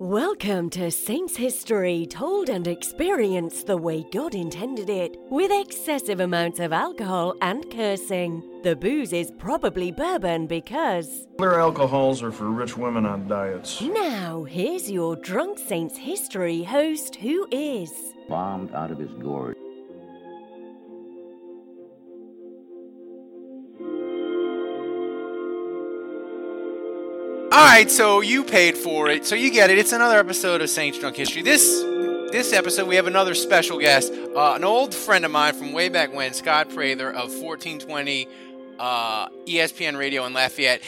Welcome to Saints History, told and experienced the way God intended it, with excessive amounts of alcohol and cursing. The booze is probably bourbon because. Other alcohols are for rich women on diets. Now, here's your Drunk Saints History host who is. bombed out of his gourd. All right, so you paid for it, so you get it. It's another episode of Saints Drunk History. This this episode, we have another special guest, uh, an old friend of mine from way back when, Scott Prather of 1420 uh, ESPN Radio in Lafayette.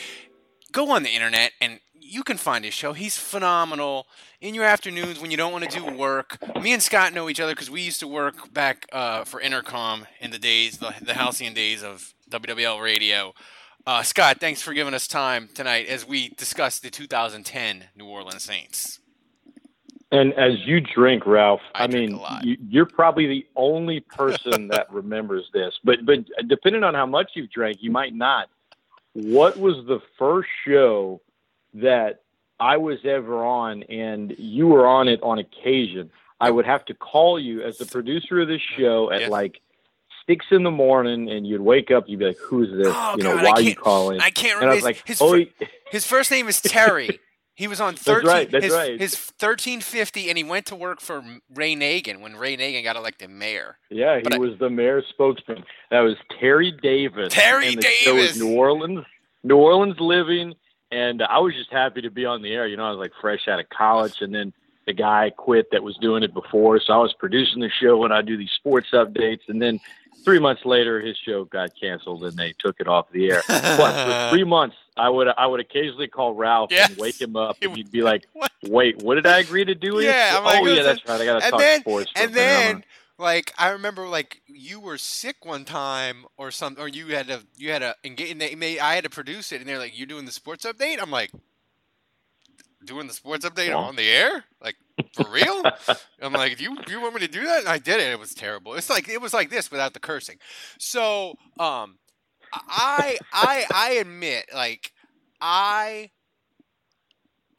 Go on the internet and you can find his show. He's phenomenal. In your afternoons when you don't want to do work, me and Scott know each other because we used to work back uh, for Entercom in the days, the, the halcyon days of WWL Radio. Uh, Scott, thanks for giving us time tonight as we discuss the 2010 New Orleans Saints. And as you drink, Ralph, I I, mean, you, you're probably the only person that remembers this. But but depending on how much you've drank, you might not. What was the first show that I was ever on, and you were on it on occasion? I would have to call you as the producer of this show at like six in the morning, and you'd wake up, you'd be like, "Who's this? Oh, you know, God, why are you calling?" I can't And I remember was like, his, "Oh, his, fir- his first name is Terry. He was on 13, That's right, that's his, right. his 1350, and he went to work for Ray Nagin when Ray Nagin got elected mayor. Yeah, he But I- was the mayor's spokesman. That was Terry Davis. Terry and the Show Davis. was New Orleans, New Orleans living, and I was just happy to be on the air. You know, I was like fresh out of college, and then the guy quit that was doing it before, so I was producing the show and I do these sports updates, and then three months later, his show got canceled and they took it off the air. but for three months, I would I would occasionally call Ralph Yes. and wake him up, and he'd be like, What? "Wait, what did I agree to do?" Yeah, I'm like, oh yeah, that's right. I got to talk then- sports. And then, like, I remember, like, you were sick one time or something, or you had to, you had to engage, and they made, I had to produce it, and they're like, "You're doing the sports update." I'm like, doing the sports update Yeah. on the air, like for real? I'm like, you you want me to do that? And I did it. It was terrible. It's like it was like this without the cursing. So, um, I I I admit, like, I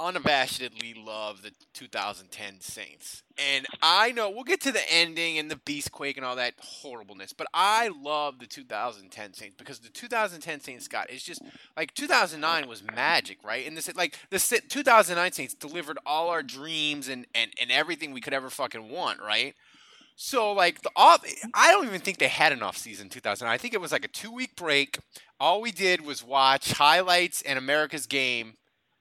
unabashedly love the 2010 Saints. And I know we'll get to the ending and the Beastquake and all that horribleness, but I love the 2010 Saints because the 2010 Saints Scott is just like 2009 was magic, right? And this like the 2009 Saints delivered all our dreams and and and everything we could ever fucking want, right? So like the off, I don't even think they had an off season 2009. I think it was like a two week break. All we did was watch highlights and America's game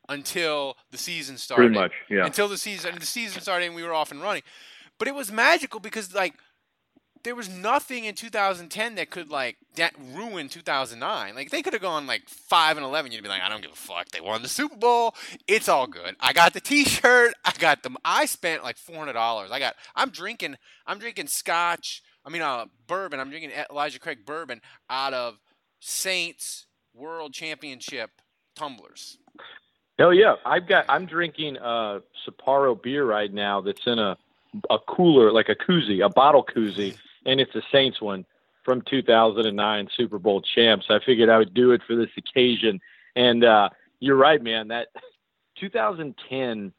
until the season started. pretty much, yeah. Until the season, the season started and we were off and running. But it was magical because like there was nothing in 2010 that could like that ruin 2009. Like they could have gone like five and 11. You'd be like, I don't give a fuck. They won the Super Bowl. It's all good. I got the T-shirt. I got them. I spent like four hundred dollars. I got. I'm drinking. I'm drinking Scotch. I mean, uh, bourbon. I'm drinking Elijah Craig bourbon out of Saints World Championship tumblers. Hell yeah! I've got. I'm drinking uh Sapporo beer right now. That's in a a cooler, like a koozie, a bottle koozie, and it's a Saints one from 2009 Super Bowl champs. I figured I would do it for this occasion. And uh you're right, man. That 2010,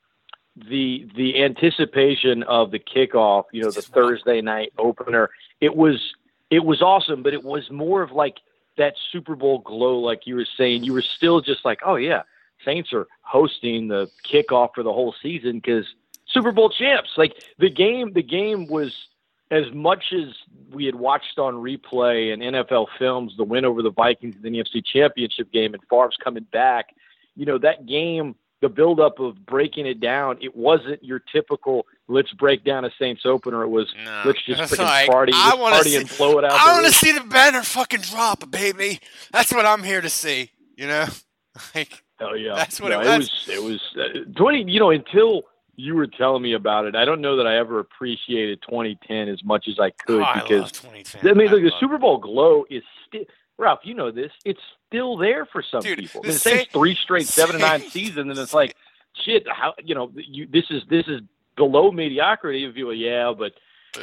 the the anticipation of the kickoff, you know, the Thursday night opener, it was it was awesome, but it was more of like that Super Bowl glow, like you were saying. You were still just like, oh yeah, Saints are hosting the kickoff for the whole season because Super Bowl champs. Like the game, the game was as much as we had watched on replay and NFL films, the win over the Vikings in the NFC Championship game, and Favre's coming back. You know that game the buildup of breaking it down, it wasn't your typical let's break down a Saints opener. It was No. let's just freaking like, party, I party see- and blow it out. I want to see the banner fucking drop, baby. That's what I'm here to see. You know, like Hell yeah, That's what No, it it was. was. It was uh, twenty. You know, until you were telling me about it, I don't know that I ever appreciated 2010 as much as I could oh, I because 2010. I mean, look, the Super Bowl glow is still. Ralph, you know this. It's still there for some Dude, people. the I Saints three straight seven to nine Saints- seasons, and it's like, shit. How you know? You this is this is below mediocrity. If you were, yeah, but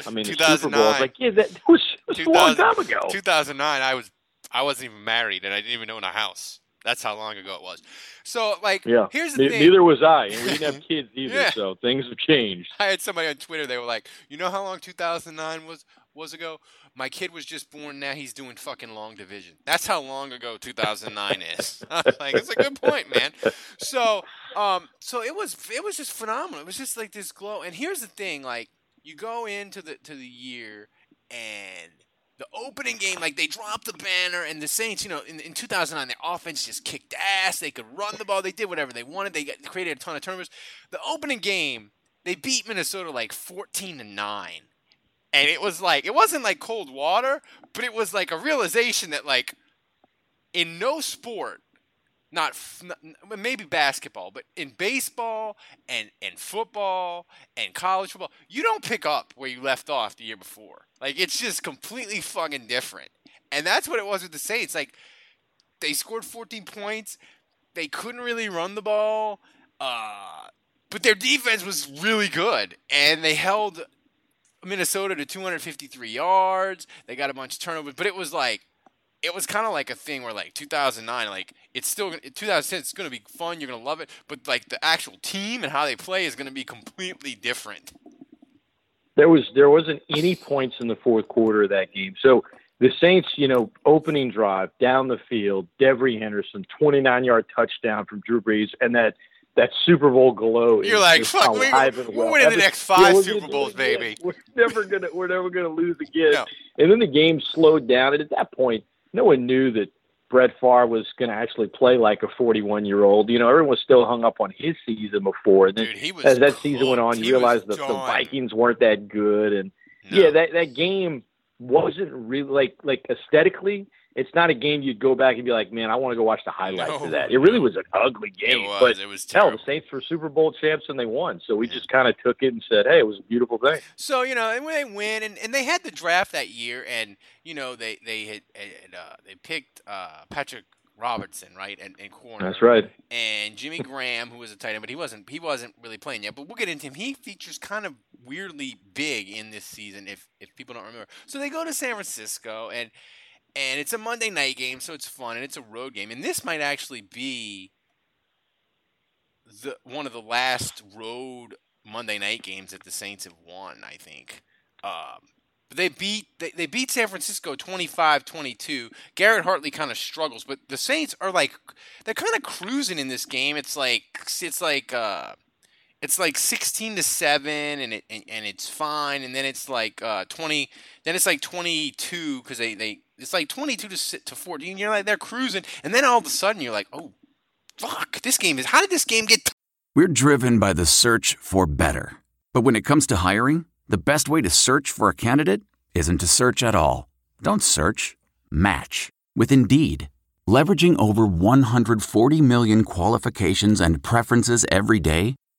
I mean, the Super Bowl. It's like, yeah, that was, was a long time ago. 2009. I was I wasn't even married, and I didn't even own a house. That's how long ago it was. So, like, Yeah, here's the Ne- thing. neither was I, and we didn't have kids either, Yeah. so things have changed. I had somebody on Twitter. They were like, "You know how long 2009 was was ago? My kid was just born. Now he's doing fucking long division. That's how long ago 2009 is." Like, "It's a good point, man." So, um, so it was it was just phenomenal. It was just like this glow. And here's the thing: like, you go into the to the year and. The opening game, like they dropped the banner, and the Saints, you know, in, in 2009, their offense just kicked ass. They could run the ball. They did whatever they wanted. They got, created a ton of turnovers. The opening game, they beat Minnesota like 14 to 9. And it was like it wasn't like cold water, but it was like a realization that like in no sport, not, maybe basketball, but in baseball and and football and college football, you don't pick up where you left off the year before. Like it's just completely fucking different. And that's what it was with the Saints. Like they scored 14 points. They couldn't really run the ball. Uh, but their defense was really good, and they held Minnesota to 253 yards. They got a bunch of turnovers, but it was like it was kind of like a thing where like 2009, like it's still 2010. It's going to be fun. You're going to love it, but like the actual team and how they play is going to be completely different. There was there wasn't any points in the fourth quarter of that game. So the Saints, you know, opening drive down the field, Devery Henderson, 29 yard touchdown from Drew Brees, and that that Super Bowl glow. You're is like, just fuck, we- we're well. winning the next five Super Bowls, do it again. baby. We're never gonna we're never gonna lose again. No. And then the game slowed down, and at that point, no one knew that Brett Favre was going to actually play like a 41 year old. You know, everyone was still hung up on his season before. And then Dude, he was as that season went on, you He realized that the. Vikings weren't that good, and No. yeah, that that game wasn't really like like aesthetically. It's not a game you'd go back and be like, man, I want to go watch the highlights No, of that. It really was an ugly game, It was. but it was hell, terrible. the Saints were Super Bowl champs and they won. So we Yeah. just kind of took it and said, hey, it was a beautiful thing. So you know, and when they win, and, and they had the draft that year, and you know they they had, had uh, they picked uh, Patrick Robertson right and, and corner. That's right. And Jimmy Graham, who was a tight end, but he wasn't he wasn't really playing yet. But we'll get into him. He features kind of weirdly big in this season, if if people don't remember. So they go to San Francisco, and and it's a Monday night game, so it's fun, and it's a road game, and this might actually be the one of the last road Monday night games that the Saints have won. I think. Um, but they beat they, they beat San Francisco 25-22. Garrett Hartley kind of struggles, but the Saints are like they're kind of cruising in this game. It's like it's like uh it's like 16 to 7 and it and, and it's fine and then it's like uh 20 then it's like 22 cuz they they it's like 22 to to 14 you're like they're cruising and then all of a sudden you're like oh fuck this game is how did this game get t- We're driven by the search for better. But when it comes to hiring, the best way to search for a candidate isn't to search at all. Don't search, match with Indeed. Leveraging over 140 million qualifications and preferences every day,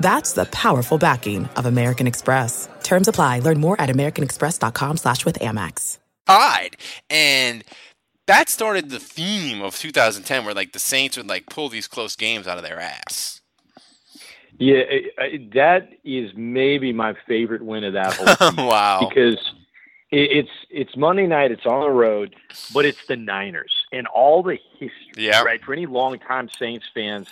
That's the powerful backing of American Express. Terms apply. Learn more at americanexpress.com slash with Amex. Tied. And that started the theme of 2010 where like the Saints would like pull these close games out of their ass. Yeah, it, it, that is maybe my favorite win of that whole season. wow. Because it, it's it's Monday night, it's on the road, but it's the Niners and all the history, Yeah. right? For any longtime Saints fans,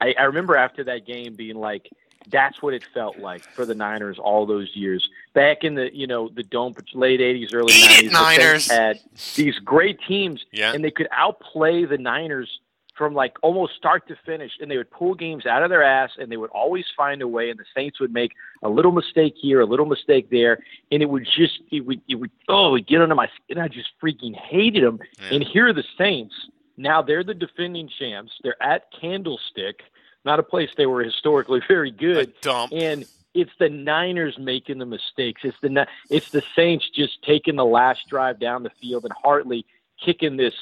I, I remember after that game being like, that's what it felt like for the Niners all those years. Back in the you know the dome late '80s, early '90s, the Saints Niners. had these great teams, Yeah. and they could outplay the Niners from like almost start to finish, and they would pull games out of their ass, and they would always find a way. And the Saints would make a little mistake here, a little mistake there, and it would just it would it would oh it would get under my skin. I just freaking hated them. Yeah. And here are the Saints. Now they're the defending champs. They're at Candlestick, not a place they were historically very good A dump. and it's the Niners making the mistakes. It's the it's the Saints just taking the last drive down the field and Hartley kicking this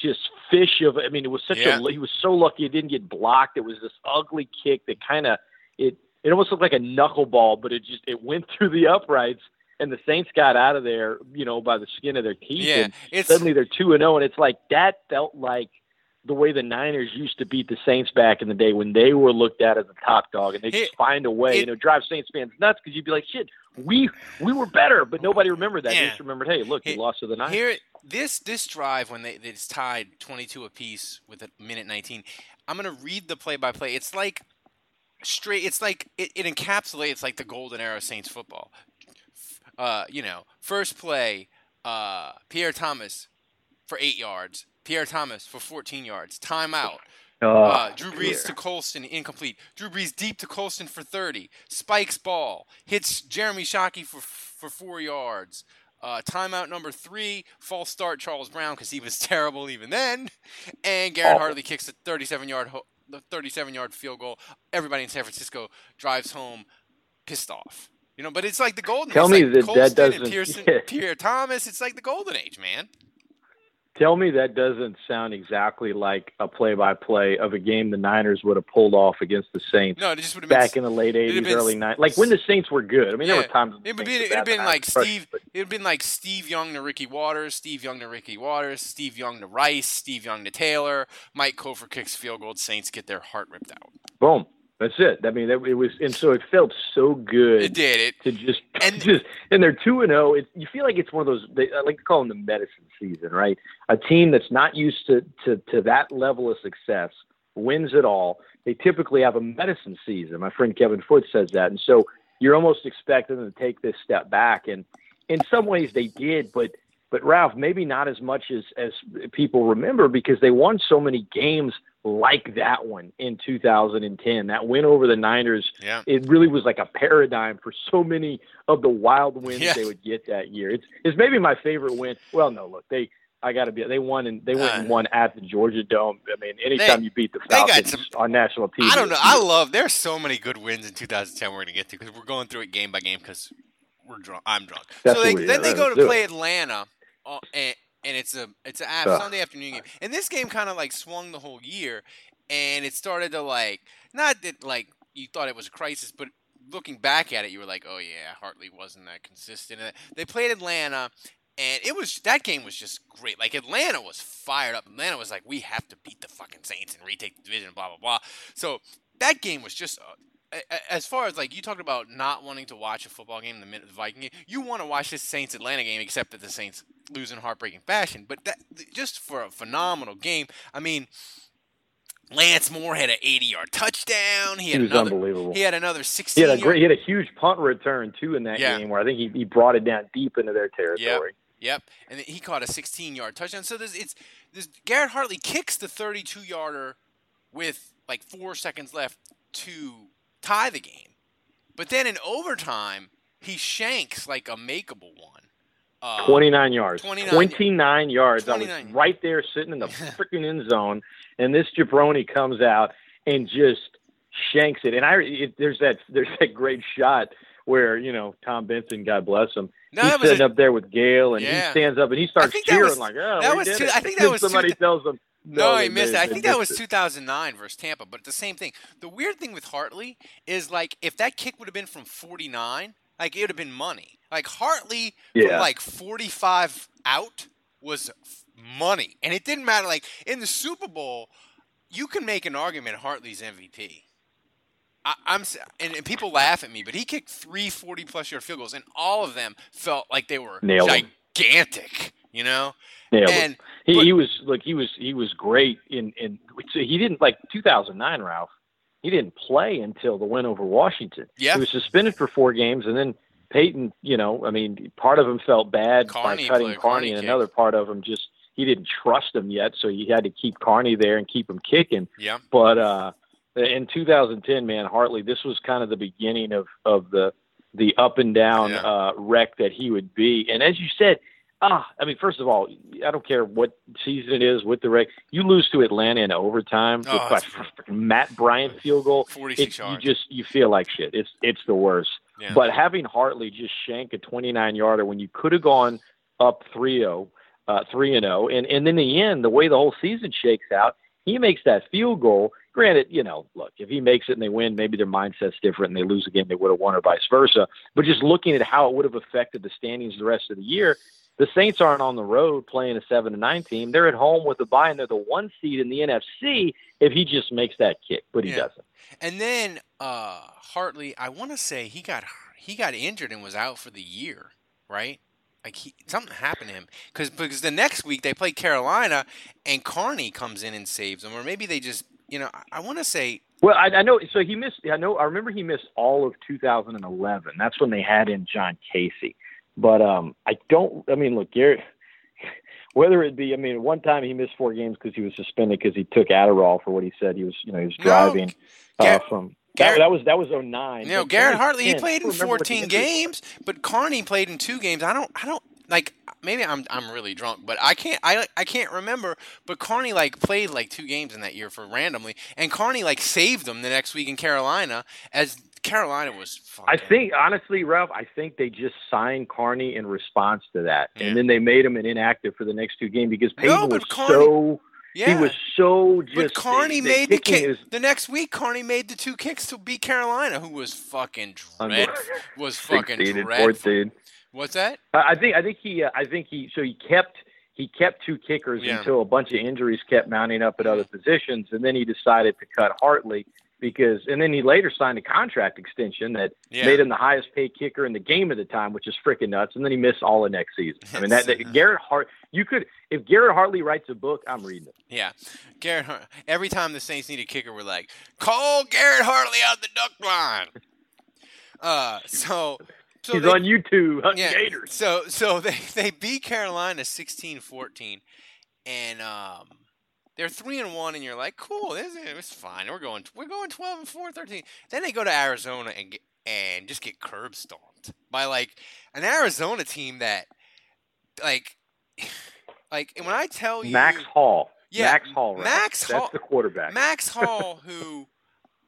just fish of. I mean, it was such Yeah. a he was so lucky it didn't get blocked. It was this ugly kick that kind of it it almost looked like a knuckleball, but it just it went through the uprights. And the Saints got out of there, you know, by the skin of their teeth. Yeah, and suddenly they're two and zero, and it's like that felt like the way the Niners used to beat the Saints back in the day when they were looked at as a top dog, and they just It- find a way. it- you know, drive Saints fans nuts because you'd be like, "Shit, we we were better," but nobody remembered that. They just remembered, "Hey, look, Here- you lost to the Niners." Here, this this drive when they it's tied twenty two apiece with a minute nineteen. I'm gonna read the play by play. It's like straight. It's like it, it encapsulates like the golden era of Saints football. Uh, you know, first play, uh, Pierre Thomas for eight yards. Pierre Thomas for 14 yards. Timeout. Oh, Uh, Drew Brees dear. to Colston, incomplete. Drew Brees deep to Colston for 30. Spikes ball. Hits Jeremy Shockey for for four yards. Uh, timeout number three. False start Charles Brown because he was terrible even then. And Garrett. Hartley kicks a 37 yard ho- the 37 yard field goal. Everybody in San Francisco drives home pissed off. You know, but it's like the golden. Age. Tell me like that that doesn't- Pearson, yeah. Pierre Thomas. It's like the golden age, man. Tell me that doesn't sound exactly like a play-by-play of a game the Niners would have pulled off against the Saints No, it just would have been back in the late '80s, early '90s, like when the Saints were good. I mean, there were times It would be. It'd have been like Steve. but- It'd been like Steve Young to Ricky Watters, Steve Young to Ricky Watters, Steve Young to Rice, Steve Young to Taylor. Mike Cofer kicks field goal. Saints get their heart ripped out. Boom. That's it. I mean, that, it was, and so it felt so good. It did it. to just And- just and they're two and oh. zero. It you feel like it's one of those. They, I like to call them the medicine season, right? A team that's not used to to to that level of success wins it all. They typically have a medicine season. My friend Kevin Foote says that, and so you're almost expecting them to take this step back. And in some ways, they did, but. But Ralph, maybe not as much as as people remember because they won so many games like that one in 2010. That win over the Niners Yeah. it really was like a paradigm for so many of the wild wins Yeah. they would get that year. It's it's maybe my favorite win. Well, no, look, they I got to be they won and they went and Uh, won at the Georgia Dome. I mean, anytime They- you beat the they got Falcons some- on national TV, I don't know. I love. There's so many good wins in 2010 we're gonna get to because we're going through it game by game because we're drunk. I'm drunk. That's so they, then they go to play it. Atlanta, uh, and, and it's a it's a af- Ugh. Sunday afternoon game. And this game kind of like swung the whole year, and it started to like not that like you thought it was a crisis, but looking back at it, you were like, oh yeah, Hartley wasn't that consistent. And they played Atlanta. And it was that game was just great. Like Atlanta was fired up. Atlanta was like, "We have to beat the fucking Saints and retake the division." Blah blah blah. So that game was just uh, a- as far as like you talked about not wanting to watch a football game the minute the Viking game. You want to watch this Saints Atlanta game, except that the Saints lose in heartbreaking fashion. But that just for a phenomenal game. I mean, Lance Moore had an 80-yard touchdown. He He had was another. unbelievable. He had another He 16. had a great, he had a huge punt return too in that Yeah. game where I think he, he brought it down deep into their territory. Yep, and he caught a 16-yard touchdown. So there's it's this Garrett Hartley kicks the 32-yarder with like four seconds left to tie the game, but then in overtime he shanks like a makeable one. Uh, 29 yards. 29 29, yards. I was right there sitting in the freaking end zone, and this jabroni comes out and just shanks it. And I it, there's that there's that great shot where you know Tom Benson, God bless him, No, he's sitting a- up there with Gayle, and Yeah. he stands up and he starts cheering was- like, "Oh, that we was did two- it." I think that was somebody two- tells him. No, they he missed it. I think that was 2009 versus Tampa, but the same thing. The weird thing with Hartley is like if that kick would have been from 49, Like it would have been money. Like Hartley Yeah. from like 45 out was money, and it didn't matter. Like in the Super Bowl, you can make an argument Hartley's MVP. I, I'm and, and people laugh at me, but he kicked three 40 plus yard field goals, and all of them felt like they were Nailed gigantic. You know, Yeah, and he, but- he was look. He was he was great in in. He didn't like 2009, Ralph. He didn't play until the win over Washington. Yeah. he was suspended for four games, and then Payton. You know, I mean, part of him felt bad Carney by cutting Carney, Carney and another part of him just he didn't trust him yet, so he had to keep Carney there and keep him kicking. yeah, But uh, in 2010, man, Hartley, this was kind of the beginning of of the the up and down Yeah. uh, wreck that he would be. And as you said, ah, I mean, first of all, I don't care what season it is with the wreck. You lose to Atlanta in overtime Oh, with Matt Bryant field goal. 46 It, you just you feel like shit. It's it's the worst. Yeah. But having Hartley just shank a 29 yarder when you could have gone up 3-0, uh, 3 and 0, and and in the end, the way the whole season shakes out, he makes that field goal. Granted, you know, look, if he makes it and they win, maybe their mindset's different and they lose again, they would have won or vice versa. But just looking at how it would have affected the standings the rest of the year, the Saints aren't on the road playing a seven to nine team. They're at home with the bye and they're the one seed in the NFC if he just makes that kick, but he Yeah. doesn't. And then uh, Hartley, I want to say he got he got injured and was out for the year, right? Like he, something happened to him because because the next week they play Carolina and Carney comes in and saves them, or maybe they just you know I, I want to say Well, I, I know. So he missed. I know. I remember he missed all of 2011. That's when they had in John Kasay. But um, I don't. I mean, look, Garrett. Whether it be, I mean, one time he missed four games because he was suspended because he took Adderall for what he said he was, you know, he was No, driving uh, from. Garrett- that, was that was 09. you know Garrett Hartley he played in don't remember what the 14 games, but Carney played in two games. I don't I don't like maybe I'm I'm really drunk, but I can't I I can't remember. But Carney like played like two games in that year for randomly, and Carney like saved them the next week in Carolina as Carolina was. I think honestly, Ralph, I think they just signed Carney in response to that, Yeah. and then they made him an inactive for the next two games because Payton No, was Carney- so. yeah. He was so just. But Carney the made the kick. is- the next week, Carney made the two kicks to beat Carolina, who was fucking dreadful. Was fucking dreadful. 14. What's that? I think I think he uh, I think he so he kept he kept two kickers Yeah. until a bunch of injuries kept mounting up at other positions, and then he decided to cut Hartley because, and then he later signed a contract extension that Yeah. made him the highest paid kicker in the game at the time, which is freaking nuts. And then he missed all of next season. I mean that, that Garrett Hart, you could if Garrett Hartley writes a book, I'm reading it. Yeah, Garrett. Hart- Every time the Saints need a kicker, we're like, call Garrett Hartley out the duck line. Uh, so. So He's they- on YouTube, hunting yeah, Gators. So so they they beat Carolina 16-14 and um they're 3 and 1 and you're like, "Cool, this is it's fine. We're going we're going 12 and 4, 13." Then they go to Arizona and get, and just get curb stomped by like an Arizona team that like like when I tell you Max Hall. Yeah, Max Hall. Ralph. Max That's Hall- the quarterback. Max Hall, who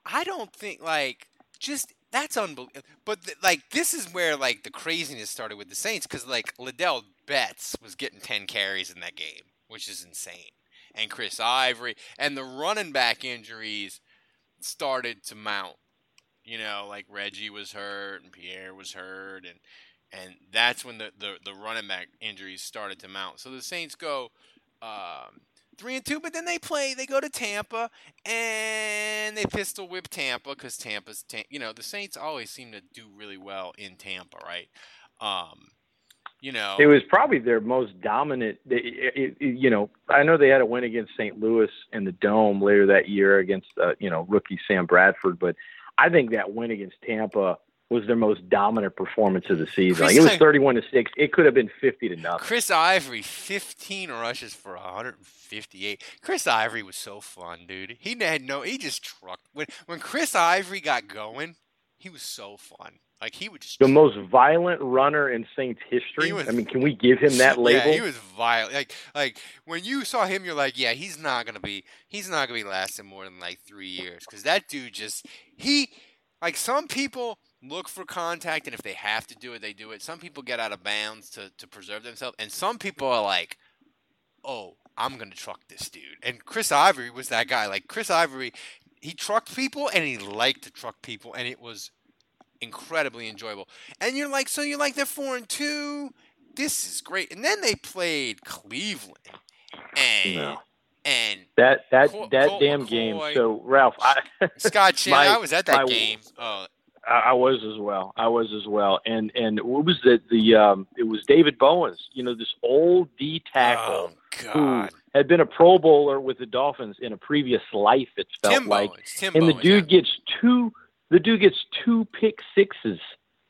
I don't think like just that's unbelievable. But th- like this is where like the craziness started with the Saints because like Ladell Betts was getting ten carries in that game, which is insane, and Chris Ivory and the running back injuries started to mount. You know, like Reggie was hurt and Pierre was hurt, and and that's when the the, the running back injuries started to mount. So the Saints go. Um, three and two, but then they play. They go to Tampa and they pistol whip Tampa because Tampa's, ta- you know, the Saints always seem to do really well in Tampa, right? Um, you know, It was probably their most dominant. It, it, you know, I know they had a win against St. Louis in the Dome later that year against, uh, you know, rookie Sam Bradford, but I think that win against Tampa was their most dominant performance of the season. Chris Like, it was thirty-one to six. It could have been fifty to nothing. Chris Ivory, 15 rushes for 158. Chris Ivory was so fun, dude. He had no, he just trucked. When when Chris Ivory got going, he was so fun. Like he would just The most violent runner in Saints history. Was- I mean, can we give him that label? Yeah, he was violent. Like like when you saw him, you're like, yeah, he's not gonna be he's not gonna be lasting more than like three years because that dude just he like some people look for contact and if they have to do it, they do it. Some people get out of bounds to to preserve themselves, and some people are like, oh, I'm gonna truck this dude. And Chris Ivory was that guy. Like Chris Ivory, he trucked people and he liked to truck people, and it was incredibly enjoyable. And you're like, so you're like they're four and two. This is great. And then they played Cleveland, and No. and That that Col- that Colt damn McCoy. game. So Ralph, I, Scott Chan. my- I was at that my- game. Oh, I I was as well. I was as well. And and what was the the um? It was David Bowens. You know this old D tackle oh who had been a Pro Bowler with the Dolphins in a previous life. It felt Tim like, Bowens. Tim and the dude yeah. gets two. The dude gets two pick sixes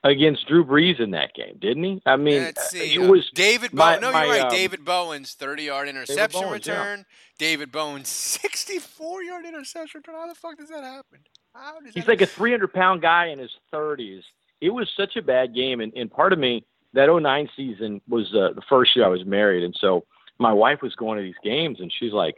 against Drew Brees in that game, didn't he? I mean, Let's see. it uh, was David Bowen. No, my, you're right. um, David Bowen's 30 yard interception Bowens, yeah. return. David Bowen's 64 yard interception return. How the fuck does that happen? How does He's that like a 300 pound guy in his 30s. It was such a bad game. And, and part of me, that 09 season was uh, the first year I was married. And so my wife was going to these games and she's like,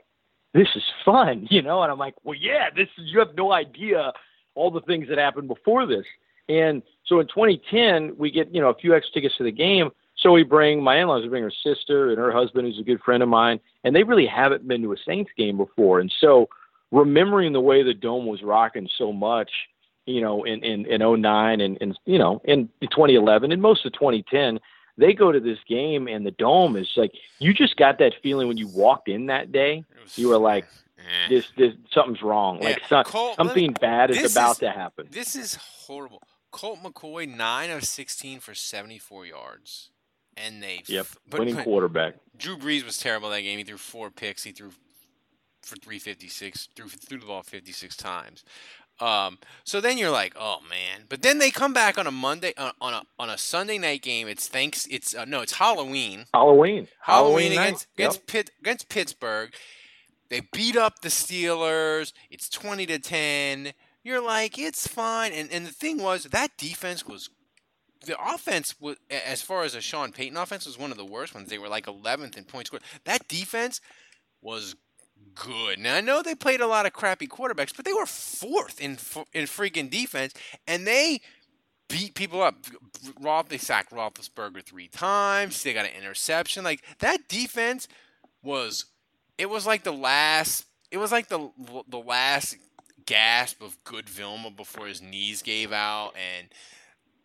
this is fun, you know? And I'm like, well, yeah, this is, you have no idea all the things that happened before this. And so in 2010, we get, you know, a few extra tickets to the game. So we bring my in-laws, we bring her sister and her husband, who's a good friend of mine, and they really haven't been to a Saints game before. And so remembering the way the dome was rocking so much, you know, in in, in 09 and, and you know, in 2011 and most of 2010, they go to this game and the dome is like you just got that feeling when you walked in that day. You were like, Eh. this this something's wrong. Like Yeah. so, Colt, let me- something bad is about is- to happen. This is horrible. Colt McCoy, 9 of 16 for 74 yards. And they. Yep, f- but- winning but quarterback. Drew Brees was terrible that game. He threw four picks. He threw for 356, threw, threw the ball 56 times. Um, so then you're like, oh man. But then they come back on a Monday, uh, on a on a Sunday night game. It's thanks. It's uh, no, it's Halloween. Halloween. Halloween, night. against Yep. Pitt, against Pittsburgh. They beat up the Steelers. It's twenty to ten. You're like, it's fine. And and the thing was, that defense was the offense was as far as a Sean Payton offense was one of the worst ones. They were like eleventh in points scored. That defense was good. Now I know they played a lot of crappy quarterbacks, but they were fourth in in freaking defense, and they beat people up. Roth they sacked Roethlisberger three times. They got an interception. Like that defense was, it was like the last. It was like the the last gasp of good Vilma before his knees gave out, and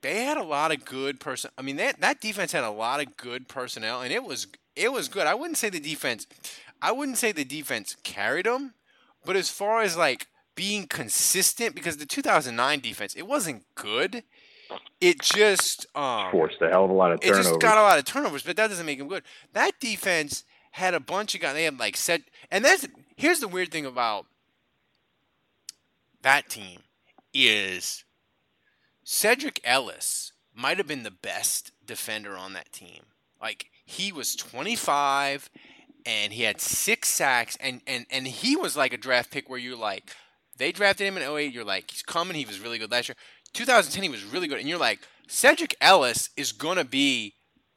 they had a lot of good person. I mean, that that defense had a lot of good personnel, and it was it was good. I wouldn't say the defense. I wouldn't say the defense carried them, but as far as like being consistent, because the 2009 defense it wasn't good. It just um, Forced a hell of a lot of turnovers. it just got a lot of turnovers, but that doesn't make them good. That defense had a bunch of guys. They had like set, and that's here's the weird thing about that team is Sedrick Ellis might have been the best defender on that team. Like he was 25 and he had six sacks and and and he was like a draft pick where you're like they drafted him in 08 you're like he's coming he was really good last year 2010 he was really good and you're like Sedrick Ellis is going to be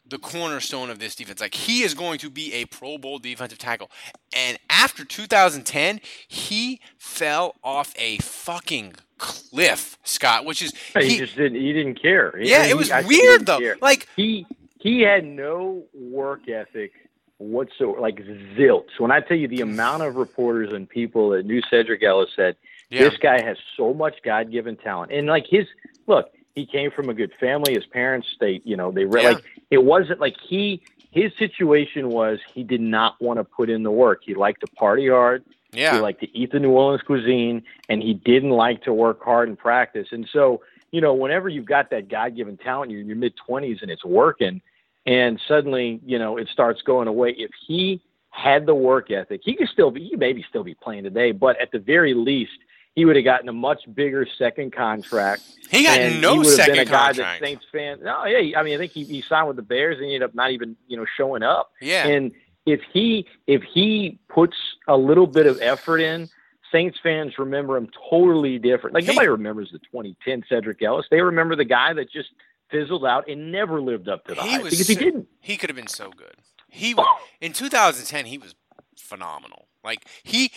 the cornerstone of this defense like he is going to be a pro bowl defensive tackle and after 2010 he fell off a fucking cliff Scott which is he, he, just didn't. He didn't care. He- yeah it was he weird though care. like he he had no work ethic whatsoever, like zilch. When I tell you the amount of reporters and people that knew Sedrick Ellis said, yeah this guy has so much God given talent, and like his look, he came from a good family. His parents, they you know they re- Yeah. like it wasn't like he his situation was he did not want to put in the work. He liked to party hard. yeah He liked to eat the New Orleans cuisine, and he didn't like to work hard and practice. And so, you know, whenever you've got that God given talent, you're in your mid 20s and it's working, and suddenly, you know, it starts going away. If he had the work ethic, he could still be, he maybe still be playing today, but at the very least, he would have gotten a much bigger second contract. he got and no he would have second been a guy contract that Saints fans. No, yeah, I mean, I think he, he signed with the Bears and he ended up not even, you know, showing up. yeah And if he if he puts a little bit of effort in, Saints fans remember him totally different. Like He- nobody remembers the 2010 Sedrick Ellis. They remember the guy that just fizzled out and never lived up to the He hype was because he didn't. He could have been so good. He in 2010 he was phenomenal. Like he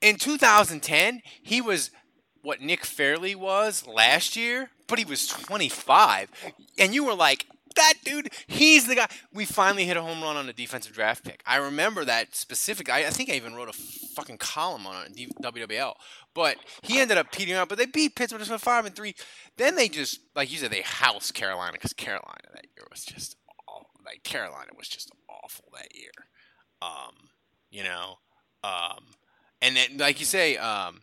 in 2010 he was what Nick Fairley was last year, but he was 25, and you were like, that dude. He's the guy. We finally hit a home run on a defensive draft pick. I remember that specific. I, I think I even wrote a fucking column on it WWL. But he ended up petering out. But they beat Pittsburgh for five and three. Then they just, like you said, they housed Carolina because Carolina that year was just like Carolina was just awful that year. Um, you know, um, and then like you say, um,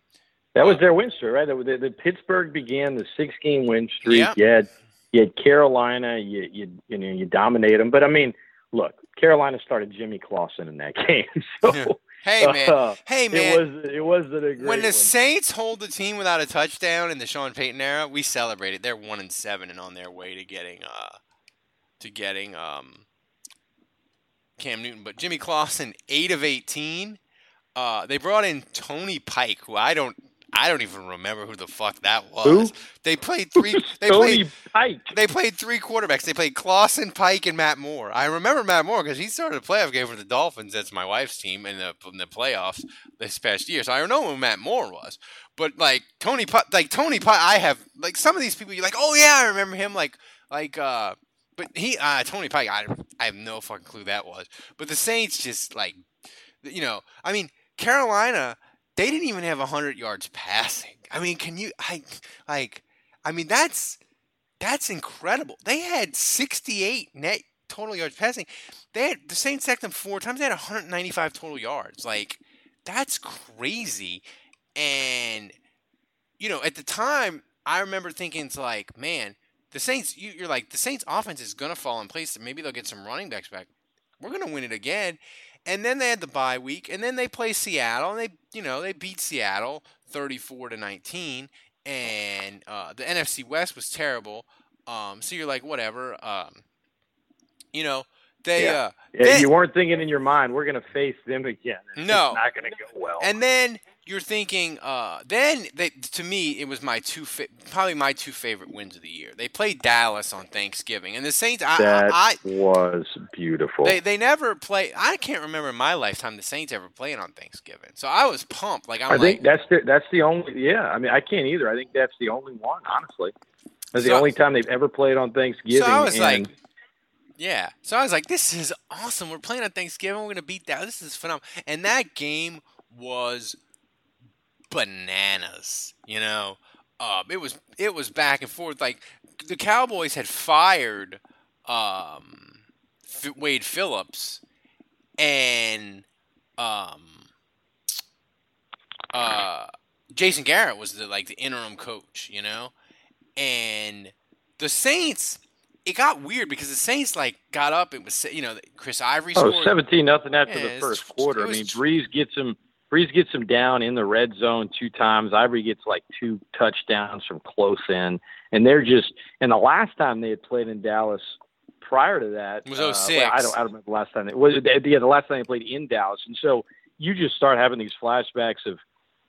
that was their win streak, right? The, the, the Pittsburgh began the six-game win streak. Yeah. You had you had Carolina. You you you know you dominate them, but I mean, look, Carolina started Jimmy Clausen in that game, so. Hey man, uh, hey man. It was it was a great when the one. Saints hold the team without a touchdown in the Sean Payton era, we celebrate it. They're one and seven and on their way to getting uh to getting um Cam Newton. But Jimmy Clausen, eight of eighteen. Uh, they brought in Tony Pike, who I don't I don't even remember who the fuck that was. Who? They played three. They Tony played. Pike. They played three quarterbacks. They played Clausen, Pike, and Matt Moore. I remember Matt Moore because he started a playoff game for the Dolphins. That's my wife's team in the in the playoffs this past year. So I don't know who Matt Moore was. But like Tony, Pike, like Tony Pike, I have like some of these people. You're like, oh yeah, I remember him. Like like uh, but he uh Tony Pike. I I have no fucking clue who that was. But the Saints just like, you know, I mean Carolina. They didn't even have hundred yards passing. I mean, can you? I like. I mean, that's that's incredible. They had 68 net total yards passing. They had the Saints sacked them four times. They had 195 total yards. Like that's crazy. And you know, at the time, I remember thinking, it's like, man, the Saints. You, you're like, the Saints' offense is gonna fall in place. Maybe they'll get some running backs back. We're gonna win it again. And then they had the bye week, and then they play Seattle, and they, you know, they beat Seattle 34 to 19, and uh, the NFC West was terrible. Um, so you're like, whatever. Um, you know, they. Yeah. Uh, Yeah, you weren't thinking in your mind we're going to face them again. It's No. not going to go well. And then you're thinking, uh, then they, to me, it was my two, fa- probably my two favorite wins of the year. They played Dallas on Thanksgiving, and the Saints. I, that I, was beautiful. They they never play. I can't remember in my lifetime the Saints ever playing on Thanksgiving. So I was pumped. Like I'm I like, think that's the that's the only. Yeah, I mean, I can't either. I think that's the only one. Honestly, that's the only time they've ever played on Thanksgiving. So I was and like, yeah. So I was like, this is awesome. We're playing on Thanksgiving. We're gonna beat that. This is phenomenal. And that game was bananas. You know, uh, it was it was back and forth. Like the Cowboys had fired um, F- Wade Phillips, and um, uh, Jason Garrett was the like the interim coach. You know, and the Saints. It got weird because the Saints like got up. It was you know Chris Ivory oh, 17 nothing after Yeah, the first quarter. I mean, Brees gets him. Brees gets him down in the red zone two times. Ivory gets like two touchdowns from close in, and they're just. And the last time they had played in Dallas, prior to that, It was uh, 06. well, I don't. I don't remember the last time. It was yeah, the last time they played in Dallas, and so you just start having these flashbacks of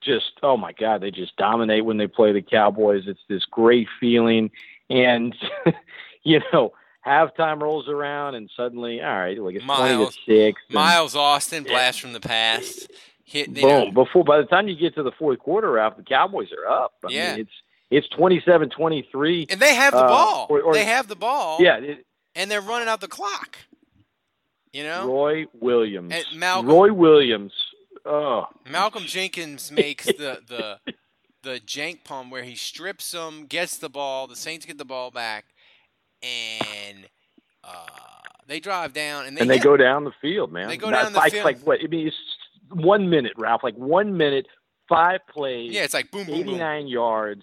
just oh my god, they just dominate when they play the Cowboys. It's this great feeling, and you know. Halftime rolls around and suddenly, all right, like it's twenty to six. and- Miles Austin blast from the past. Hit Boom! know, Before by the time you get to the fourth quarter, Ralph, the Cowboys are up. I Yeah. mean, it's it's 27-23. and they have the uh, ball. or- or- they have the ball. Yeah, it, and they're running out the clock. You know, Roy Williams. And Malcolm- Roy Williams. Oh, Malcolm Jenkins makes the the the jank palm where he strips them, gets the ball. The Saints get the ball back, and uh, they drive down and they, and they go down the field, man. They go down the like, field. Like what? I mean, it's one minute, Ralph. Like one minute, five plays. Yeah, it's like boom, boom, boom. 89 yards.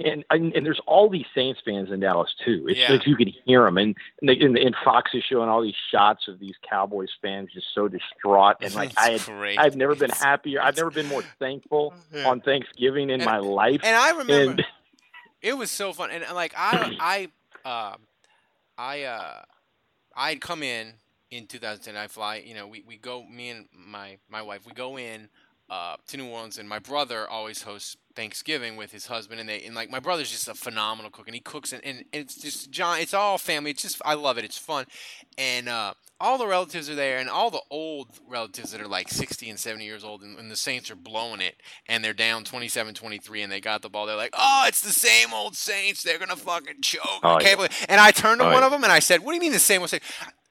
And, and and there's all these Saints fans in Dallas too. It's Yeah. like you could hear them, and and, they, and and Fox is showing all these shots of these Cowboys fans just so distraught. And like I had, great. I've never been happier. I've never been more thankful Yeah. on Thanksgiving in And- my life. And I remember And- it was so fun. And like I I uh, I uh, I'd come in in 2010. I fly. You know, we, we go. Me and my my wife. We go in uh, to New Orleans, and my brother always hosts Thanksgiving with his husband, and they and like my brother's just a phenomenal cook, and he cooks, and, and it's just John. It's all family. It's just I love it. It's fun, and uh, all the relatives are there, and all the old relatives that are like 60 and 70 years old, and, and the Saints are blowing it, and they're down 27-23, and they got the ball. They're like, oh, it's the same old Saints. They're gonna fucking choke. Oh, I can't yeah. believe. And I turned to Oh, one yeah. of them, and I said, what do you mean the same old Saints?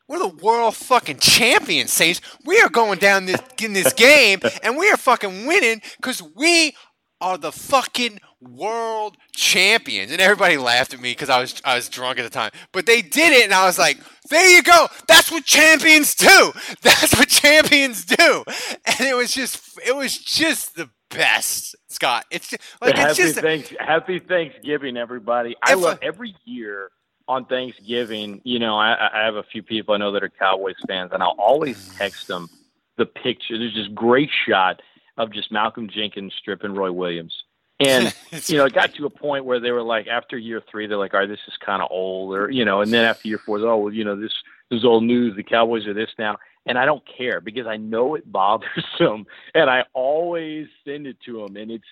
We're the world fucking champions, Saints. We are going down this in this game, and we are fucking winning because we are the fucking world champions. And everybody laughed at me because I was I was drunk at the time. But they did it, and I was like, there you go. That's what champions do. That's what champions do. And it was just it was just the best, Scott. It's just like it's happy, just thanks, happy Thanksgiving, everybody. I love a- every year on Thanksgiving. You know, I, I have a few people I know that are Cowboys fans, and I'll always text them the picture. There's this great shot of just Malcolm Jenkins stripping Roy Williams. And you know, it got to a point where they were like, after year three, they're like, "All right, this is kind of old," or you know, and then after year four, oh, well, you know, this, this is old news. The Cowboys are this now, and I don't care because I know it bothers them, and I always send it to them. And it's,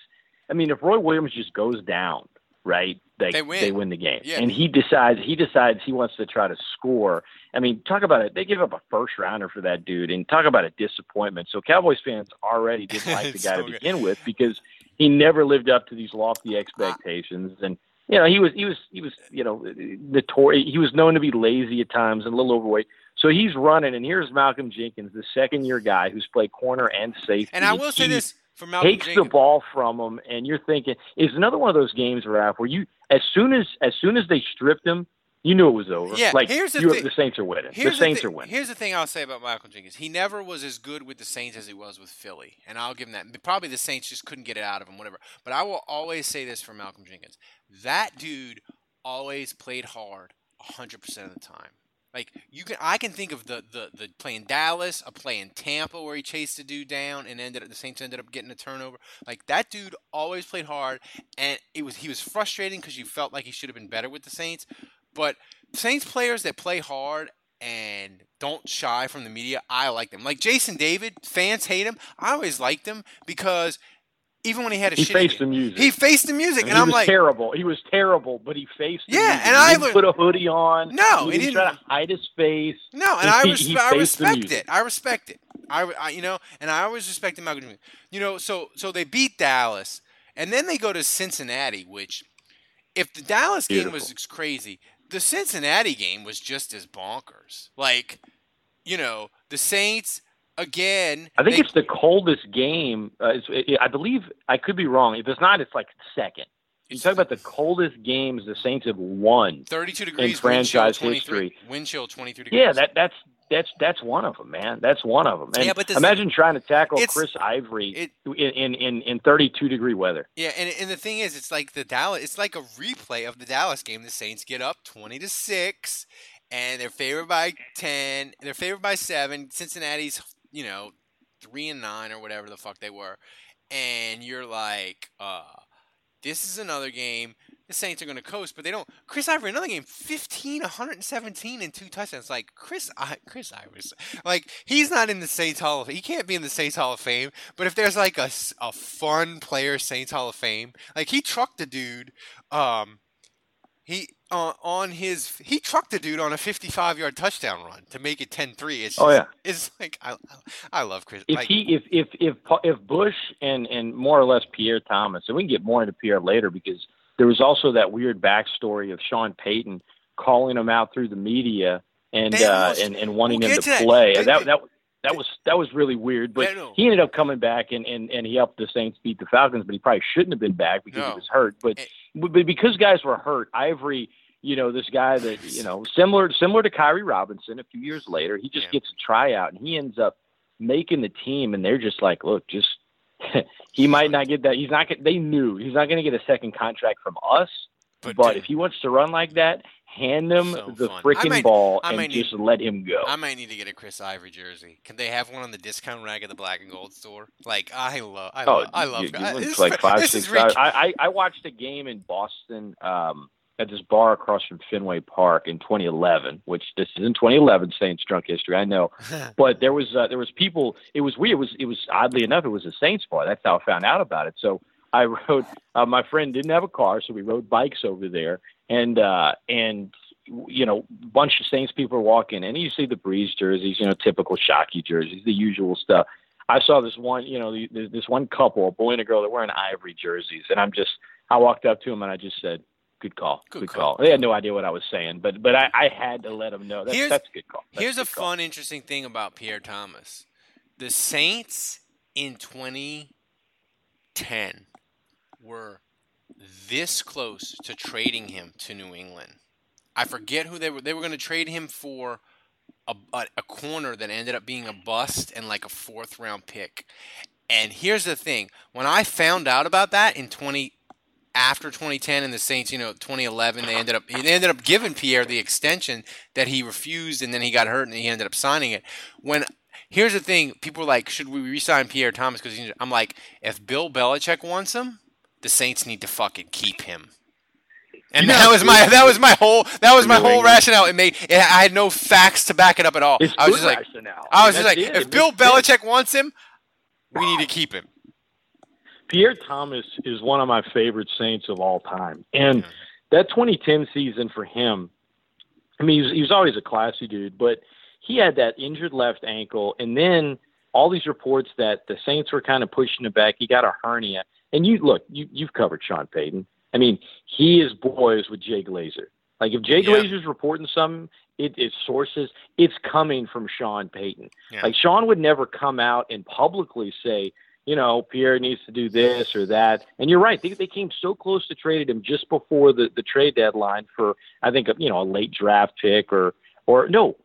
I mean, if Roy Williams just goes down, right, they They win. they win the game, Yeah. and he decides he decides he wants to try to score. I mean, talk about it. They give up a first rounder for that dude, and talk about a disappointment. So Cowboys fans already didn't like the guy so to good. begin with because he never lived up to these lofty expectations and you know he was he was he was you know notorious he was known to be lazy at times and a little overweight so he's running and here's malcolm jenkins the second year guy who's played corner and safety and I will say this for Malcolm takes Jenkins. the ball from him and you're thinking it's another one of those games Raph, where you as soon as as soon as they stripped him you knew it was over Yeah, like here's the you- thing- the saints are winning the Here's saints thi- are winning Here's the thing I'll say about Michael Jenkins. He never was as good with the Saints as he was with Philly, and I'll give him that. Probably the Saints just couldn't get it out of him, whatever. But I will always say this for Malcolm Jenkins: that dude always played hard 100 percent of the time. Like you can, I can think of the, the the play in Dallas, a play in Tampa where he chased a dude down and ended up the Saints ended up getting a turnover. Like that dude always played hard, and it was he was frustrating because you felt like he should have been better with the Saints. But Saints players that play hard and don't shy from the media, I like them. Like Jason David, fans hate him. I always liked him because even when he had a he faced game, the music he faced the music, and, he I'm like, terrible. He was terrible, but he faced. The Yeah, music. and he I learned- put a hoodie on. No, he he didn't try didn't- to hide his face. No, and I, He- res- I respect it. I respect it. I, I- you know, and I always respected Malcolm Jenkins. You know, so so they beat Dallas, and then they go to Cincinnati, which, if the Dallas game was crazy, the Cincinnati game was just as bonkers. Like, you know, the Saints again. I think they- it's the coldest game. Uh, it, I believe I could be wrong. If it's not, it's like second. You talk about the coldest games the Saints have won. 32 degrees in franchise wind 23, history. Wind chill 23 degrees. Yeah, that that's that's that's one of them, man. That's one of them. And Yeah, but this- imagine trying to tackle Chris Ivory it- in, in in in 32 degree weather. Yeah, and and the thing is, it's like the Dallas. It's like a replay of the Dallas game. The Saints get up twenty to six, and they're favored by ten. They're favored by seven. Cincinnati's, you know, three and nine or whatever the fuck they were, and you're like, uh, this is another game. The Saints are going to coast, but they don't. Chris Ivory, another game, 15, 117, and two touchdowns. Like Chris, I, Chris Ivory, like he's not in the Saints Hall of. He can't be in the Saints Hall of Fame. But if there's like a, a fun player Saints Hall of Fame, like he trucked a dude, um, he uh, on his he trucked a dude on a 55 yard touchdown run to make it 10-3. It's Oh, yeah. it's like I, I love Chris. If like, he if if if Pa- if Bush and and more or less Pierre Thomas, and we can get more into Pierre later because there was also that weird backstory of Sean Payton calling him out through the media and uh, and and wanting we'll him to to play. They- that they- that that was that was really weird. But he ended up coming back and and and he helped the Saints beat the Falcons. But he probably shouldn't have been back because No. he was hurt. But but because guys were hurt, Ivory. You know this guy that you know similar similar to Khiry Robinson. A few years later, he just Yeah. gets a tryout and he ends up making the team. And they're just like, look, just he might not get that. He's not. They knew he's not going to get a second contract from us. But, But, if he wants to run like that, hand him So the fun. Freaking ball I and need- just let him go. I might need to get a Chris Ivory jersey. Can they have one on the discount rack at the Black and Gold store? Like I love, I oh, love, I love. you- you I- went this like is- five, this six. is ridiculous. I, I I watched a game in Boston. Um, at this bar across from Fenway Park in 2011, which this is in 2011 Saints drunk history, I know. but there was uh, there was people. It was weird. It was it was oddly enough, it was a Saints bar. That's how I found out about it. So I rode. Uh, my friend didn't have a car, so we rode bikes over there, and uh, and you know, a bunch of Saints people are walking, and you see the Brees jerseys, you know, typical Shockey jerseys, the usual stuff. I saw this one, you know, this one couple, a boy and a girl, that wearing ivory jerseys, and I'm just, I walked up to them and I just said, "Good call, good, good call. call." They had no idea what I was saying, but but I, I had to let them know that's, here's, that's a good call. That's here's a, a fun, interesting thing about Pierre Thomas: the Saints in 2010 were this close to trading him to New England. I forget who they were. They were going to trade him for a, a, a corner that ended up being a bust and like a fourth round pick. And here's the thing: when I found out about that in 20 after 2010 and the Saints, you know, 2011, they ended up they ended up giving Pierre the extension that he refused, and then he got hurt and he ended up signing it. When here's the thing: people were like, "Should we resign Pierre Thomas?" Because I'm like, if Bill Belichick wants him, the Saints need to fucking keep him. And that was my that was my whole that was my whole rationale. It made it, I had no facts to back it up at all. It's I was just like, rationale. I was just like, if Bill Belichick wants him, we need to keep him. Pierre Thomas is one of my favorite Saints of all time, and that 2010 season for him. I mean, he was, he was always a classy dude, but he had that injured left ankle, and then all these reports that the Saints were kind of pushing it back. He got a hernia, and you look, you you've covered Sean Payton. I mean, he is boys with Jay Glazer. Like if Jay yeah. Glazer's reporting something, it it is sources. It's coming from Sean Payton. Yeah. Like Sean would never come out and publicly say, you know, Pierre needs to do this or that. And you're right; they, they came so close to trading him just before the the trade deadline for, I think, you know, a late draft pick or or no,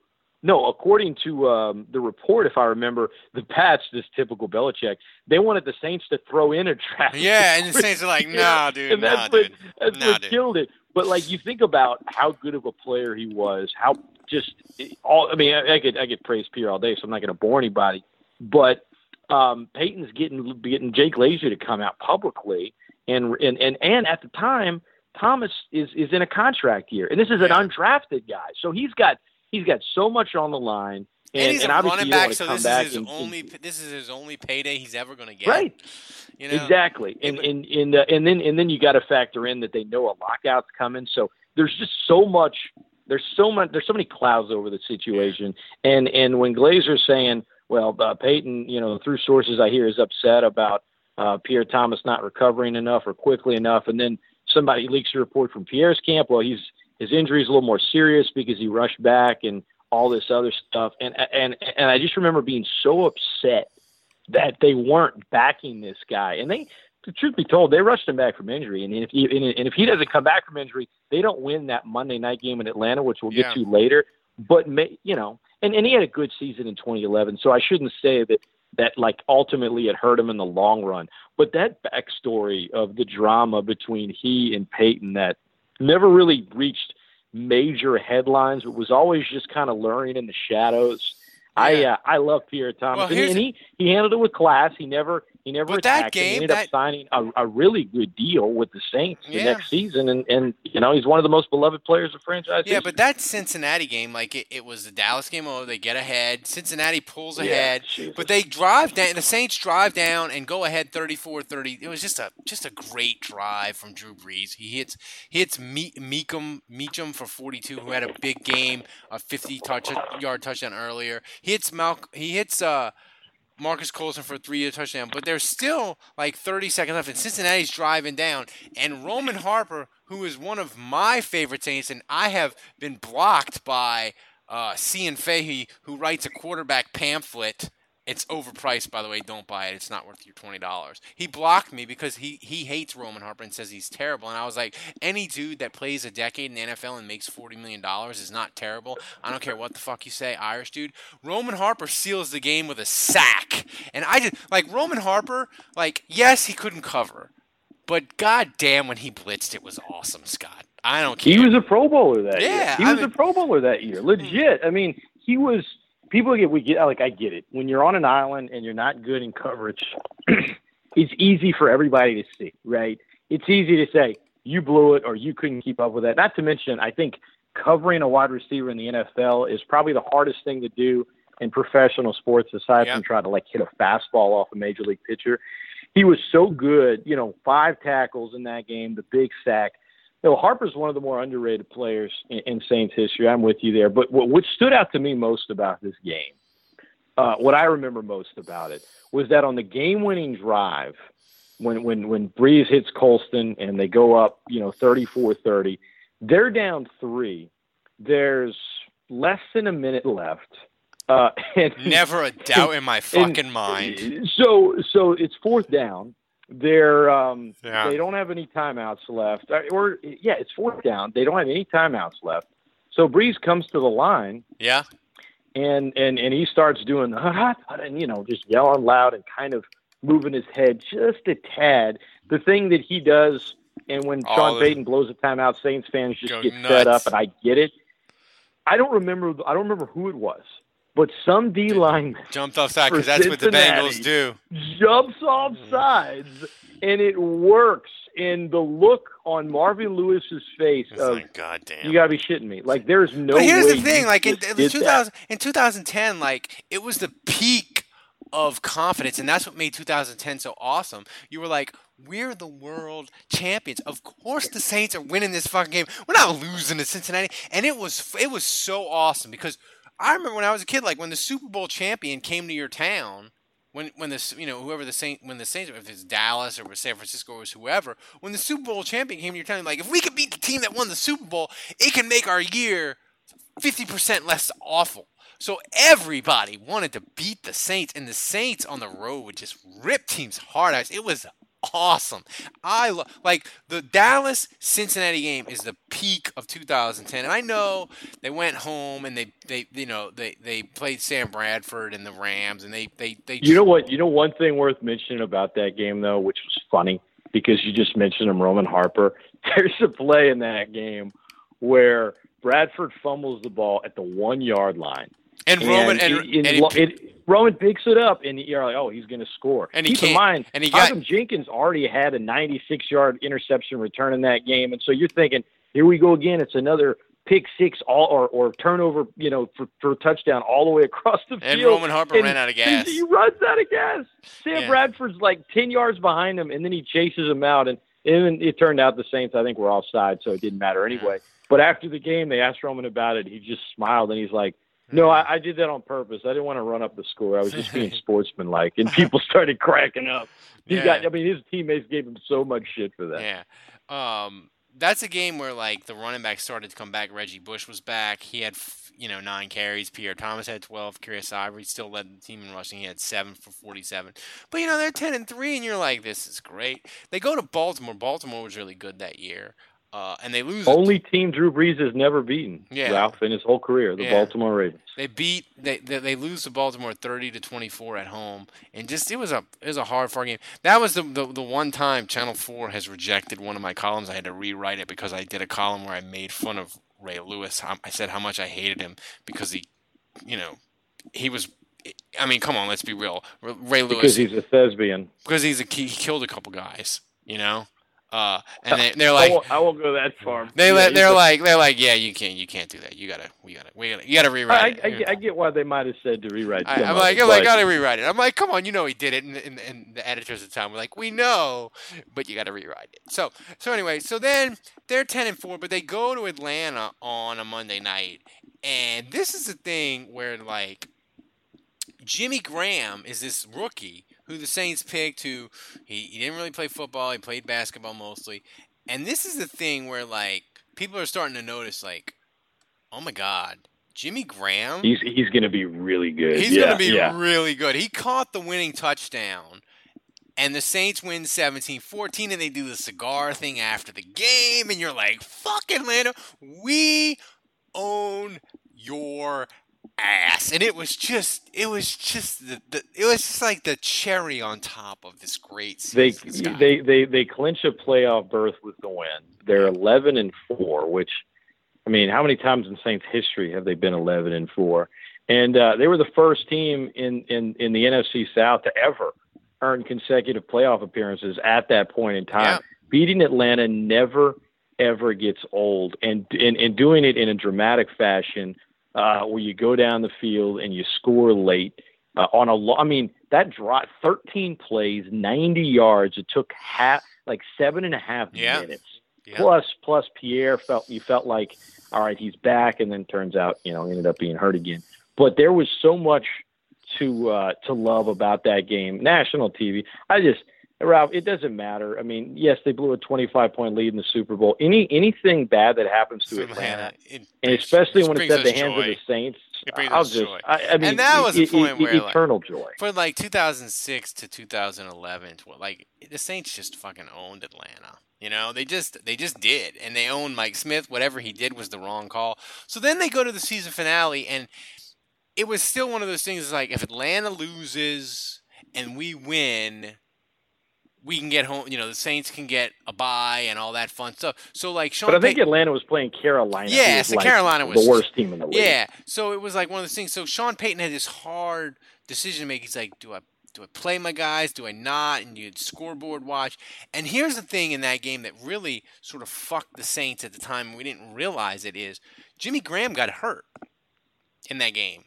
no, according to um, the report, if I remember, the Pats, this typical Belichick, they wanted the Saints to throw in a draft. Yeah, and the Saints are like, "Nah, dude, and that's nah, what, dude. That's nah, what dude. killed it. But like, you think about how good of a player he was, how just all. I mean, I, I could I could praise Pierre all day, so I'm not going to bore anybody. But um, Payton's getting getting Jake Glazer to come out publicly, and and and and at the time, Thomas is is in a contract year, and this is an undrafted guy, so he's got he's got so much on the line. And, and he's and a running back, so this is his and, only this is his only payday he's ever going to get. Right. You know? Exactly. And and and, uh, and then and then you got to factor in that they know a lockout's coming. So there's just so much. There's so much. There's so many clouds over the situation. And and when Glazer's saying, well, uh, Payton, you know, through sources I hear is upset about uh, Pierre Thomas not recovering enough or quickly enough, and then somebody leaks a report from Pierre's camp. Well, he's his injury is a little more serious because he rushed back and all this other stuff. And and and I just remember being so upset that they weren't backing this guy. And they, the truth be told, they rushed him back from injury. And if he and if he doesn't come back from injury, they don't win that Monday night game in Atlanta, which we'll Yeah. get to later. But may, you know, and and he had a good season in 2011, so I shouldn't say that that like ultimately it hurt him in the long run. But that backstory of the drama between he and Payton that never really reached major headlines, but was always just kind of luring in the shadows. I uh, I love Pierre Thomas, Well, and, he he handled it with class. He never he never But that him. He ended that- up signing a, a really good deal with the Saints the Yeah. next season, and and you know he's one of the most beloved players of franchise. Yeah, history. but that Cincinnati game, like it, it was the Dallas game. Oh, they get ahead. Cincinnati pulls Yeah, ahead, Jesus. but they drive down. The Saints drive down and go ahead 34-30. It was just a just a great drive from Drew Brees. He hits he hits Me- Meekum Meachem for 42, who had a big game, a 50 touch yard touchdown earlier. He hits Mal- He hits uh. Marques Colston for a three-year touchdown, but there's still like 30 seconds left, and Cincinnati's driving down. And Roman Harper, who is one of my favorite Saints, and I have been blocked by uh, Cian Fahey, who writes a quarterback pamphlet. It's overpriced, by the way. Don't buy it. It's not worth your twenty dollars. He blocked me because he he hates Roman Harper and says he's terrible. And I was like, any dude that plays a decade in the NFL and makes forty million dollars is not terrible. I don't care what the fuck you say, Irish dude. Roman Harper seals the game with a sack, and I just like Roman Harper. Like, yes, he couldn't cover, but god damn, when he blitzed, it was awesome, Scott. I don't care. He was a Pro Bowler that Yeah, year. He I was mean- a Pro Bowler that year. Legit. I mean, he was. People get we get like I get it. When you're on an island and you're not good in coverage, it's easy for everybody to see, right? It's easy to say, you blew it or you couldn't keep up with that. Not to mention, I think covering a wide receiver in the NFL is probably the hardest thing to do in professional sports aside from trying to like hit a fastball off a major league pitcher. He was so good, you know, five tackles in that game, the big sack. You know, Harper's one of the more underrated players in, in Saints history. I'm with you there. But what, what stood out to me most about this game, uh, what I remember most about it, was that on the game-winning drive, when when when Brees hits Colston and they go up, you know, 34-30, they're down three. There's less than a minute left. Uh, and Never a doubt in my fucking mind. so so it's fourth down. They're um Yeah. they don't have any timeouts left. Uh, Or yeah, it's fourth down. They don't have any timeouts left. So Brees comes to the line Yeah. and and and he starts doing the and you know just yelling loud and kind of moving his head just a tad. The thing that he does, and when All Sean Payton blows a timeout, Saints fans just get set up, and I get it. I don't remember. I don't remember who it was, but some D lineman Jumped offside because that's what the Bengals do. jumps off mm. sides, and it works. And the look on Marvin Lewis's face It's of like, God damn. you got to be shitting me. Like there's no. but here's the thing, like in, in did 2000, in 2010, like it was the peak of confidence, and that's what made 2010 so awesome. You were like, we're the world champions. Of course, the Saints are winning this fucking game. We're not losing to Cincinnati, and it was it was so awesome because I remember when I was a kid, like when the Super Bowl champion came to your town. When, when the you know whoever the Saint when the Saints if it's Dallas or San Francisco or whoever when the Super Bowl champion came to your town like if we could beat the team that won the Super Bowl it can make our year 50% less awful. So everybody wanted to beat the Saints, and the Saints on the road would just rip teams hard. It was awesome. I lo- like the Dallas Cincinnati game is the peak of 2010, and I know they went home and they they you know they they played Sam Bradford and the Rams, and they they they You know what? You know one thing worth mentioning about that game though, which was funny because you just mentioned him, Roman Harper. There's a play in that game where Bradford fumbles the ball at the one yard line, and Roman and, it- it- and he- it- Roman picks it up, and you're like, oh, he's going to score. And he Keep in mind, and he got- Jenkins already had a 96 yard interception return in that game, and so you're thinking, here we go again. It's another pick six all or, or turnover, you know, for, for a touchdown all the way across the And field. And Roman Harper And ran out of gas. He runs out of gas. Sam Yeah. Bradford's like 10 yards behind him, and then he chases him out. And, and it turned out the Saints, I think, were offside, so it didn't matter anyway. But after the game, they asked Roman about it. He just smiled, and he's like, no, I, I did that on purpose. I didn't want to run up the score. I was just being sportsmanlike, and people started cracking up. He Yeah. got. I mean, his teammates gave him so much shit for that. Yeah. Um, that's a game where like the running back started to come back. Reggie Bush was back. He had you know nine carries. Pierre Thomas had twelve. Chris Ivory still led the team in rushing. He had seven for forty-seven. But you know they're ten and three, and you're like, this is great. They go to Baltimore. Baltimore was really good that year, uh, and they lose. Only team Drew Brees has never beaten, Yeah. Ralph, in his whole career, the Yeah. Baltimore Ravens. They beat they, they they lose to Baltimore thirty to twenty four at home, and just it was a it was a hard fought game. That was the, the the one time Channel Four has rejected one of my columns. I had to rewrite it because I did a column where I made fun of Ray Lewis. I I said how much I hated him because he, you know, he was. I mean, come on, let's be real. Ray Lewis Because he's a thespian. because he's a he killed a couple guys, you know. Uh, and they, they're I like, won't, I won't go that far. They yeah, let, they're like, they're like, yeah, you can't, you can't do that. You gotta, we gotta, we gotta, you gotta rewrite I, it. get- I get why they might have said to rewrite. I, I'm like, I'm like, gotta rewrite it. I'm like, come on, you know he did it, and, and, and the editors at the time were like, we know, but you gotta rewrite it. So, so anyway, so then they're ten and four, but they go to Atlanta on a Monday night, and this is the thing where like Jimmy Graham is this rookie who the Saints picked. Who he, he didn't really play football. He played basketball mostly. And this is the thing where like people are starting to notice like, oh my God, Jimmy Graham. He's he's going to be really good. He's yeah, going to be yeah. really good. He caught the winning touchdown. And the Saints win 17-14 and they do the cigar thing after the game and you're like, "Fuck Atlanta, we own your ass." And it was just it was just the, the it was just like the cherry on top of this great They season. Scott. they they they clinch a playoff berth with the win. They're eleven and four, which I mean, how many times in Saints history have they been eleven and four? And uh, they were the first team in, in, in the NFC South to ever earn consecutive playoff appearances at that point in time. beating Atlanta never ever gets old, and and, and doing it in a dramatic fashion uh, where you go down the field and you score late uh, on a. Lo- I mean, that drop, 13 plays, 90 yards. It took half, like seven and a half Yeah. minutes. Yeah. Plus, plus Pierre felt you felt like, all right, he's back, and then turns out, you know, ended up being hurt again. But there was so much to uh, to love about that game. National TV. I just Ralph, it doesn't matter. I mean, yes, they blew a 25 point lead in the Super Bowl. Any anything bad that happens to Atlanta, Atlanta, it and especially it when it's at the hands of the Saints, It I'll just, joy. I, I mean, and that was the e- point where, like, eternal joy. for like 2006 to 2011 like the saints just fucking owned atlanta you know they just they just did and they owned mike smith whatever he did was the wrong call so then they go to the season finale and it was still one of those things like if atlanta loses and we win we can get home you know the saints can get a bye and all that fun stuff so like Sean But I think Payton- Atlanta was playing Carolina. yeah, so like Carolina was the worst team in the league. Yeah, so it was like one of those things. So Sean Payton had this hard decision to make. He's like, do I do I play my guys? Do I not? And you had scoreboard watch. And here's the thing in that game that really sort of fucked the Saints at the time. We didn't realize it is Jimmy Graham got hurt in that game,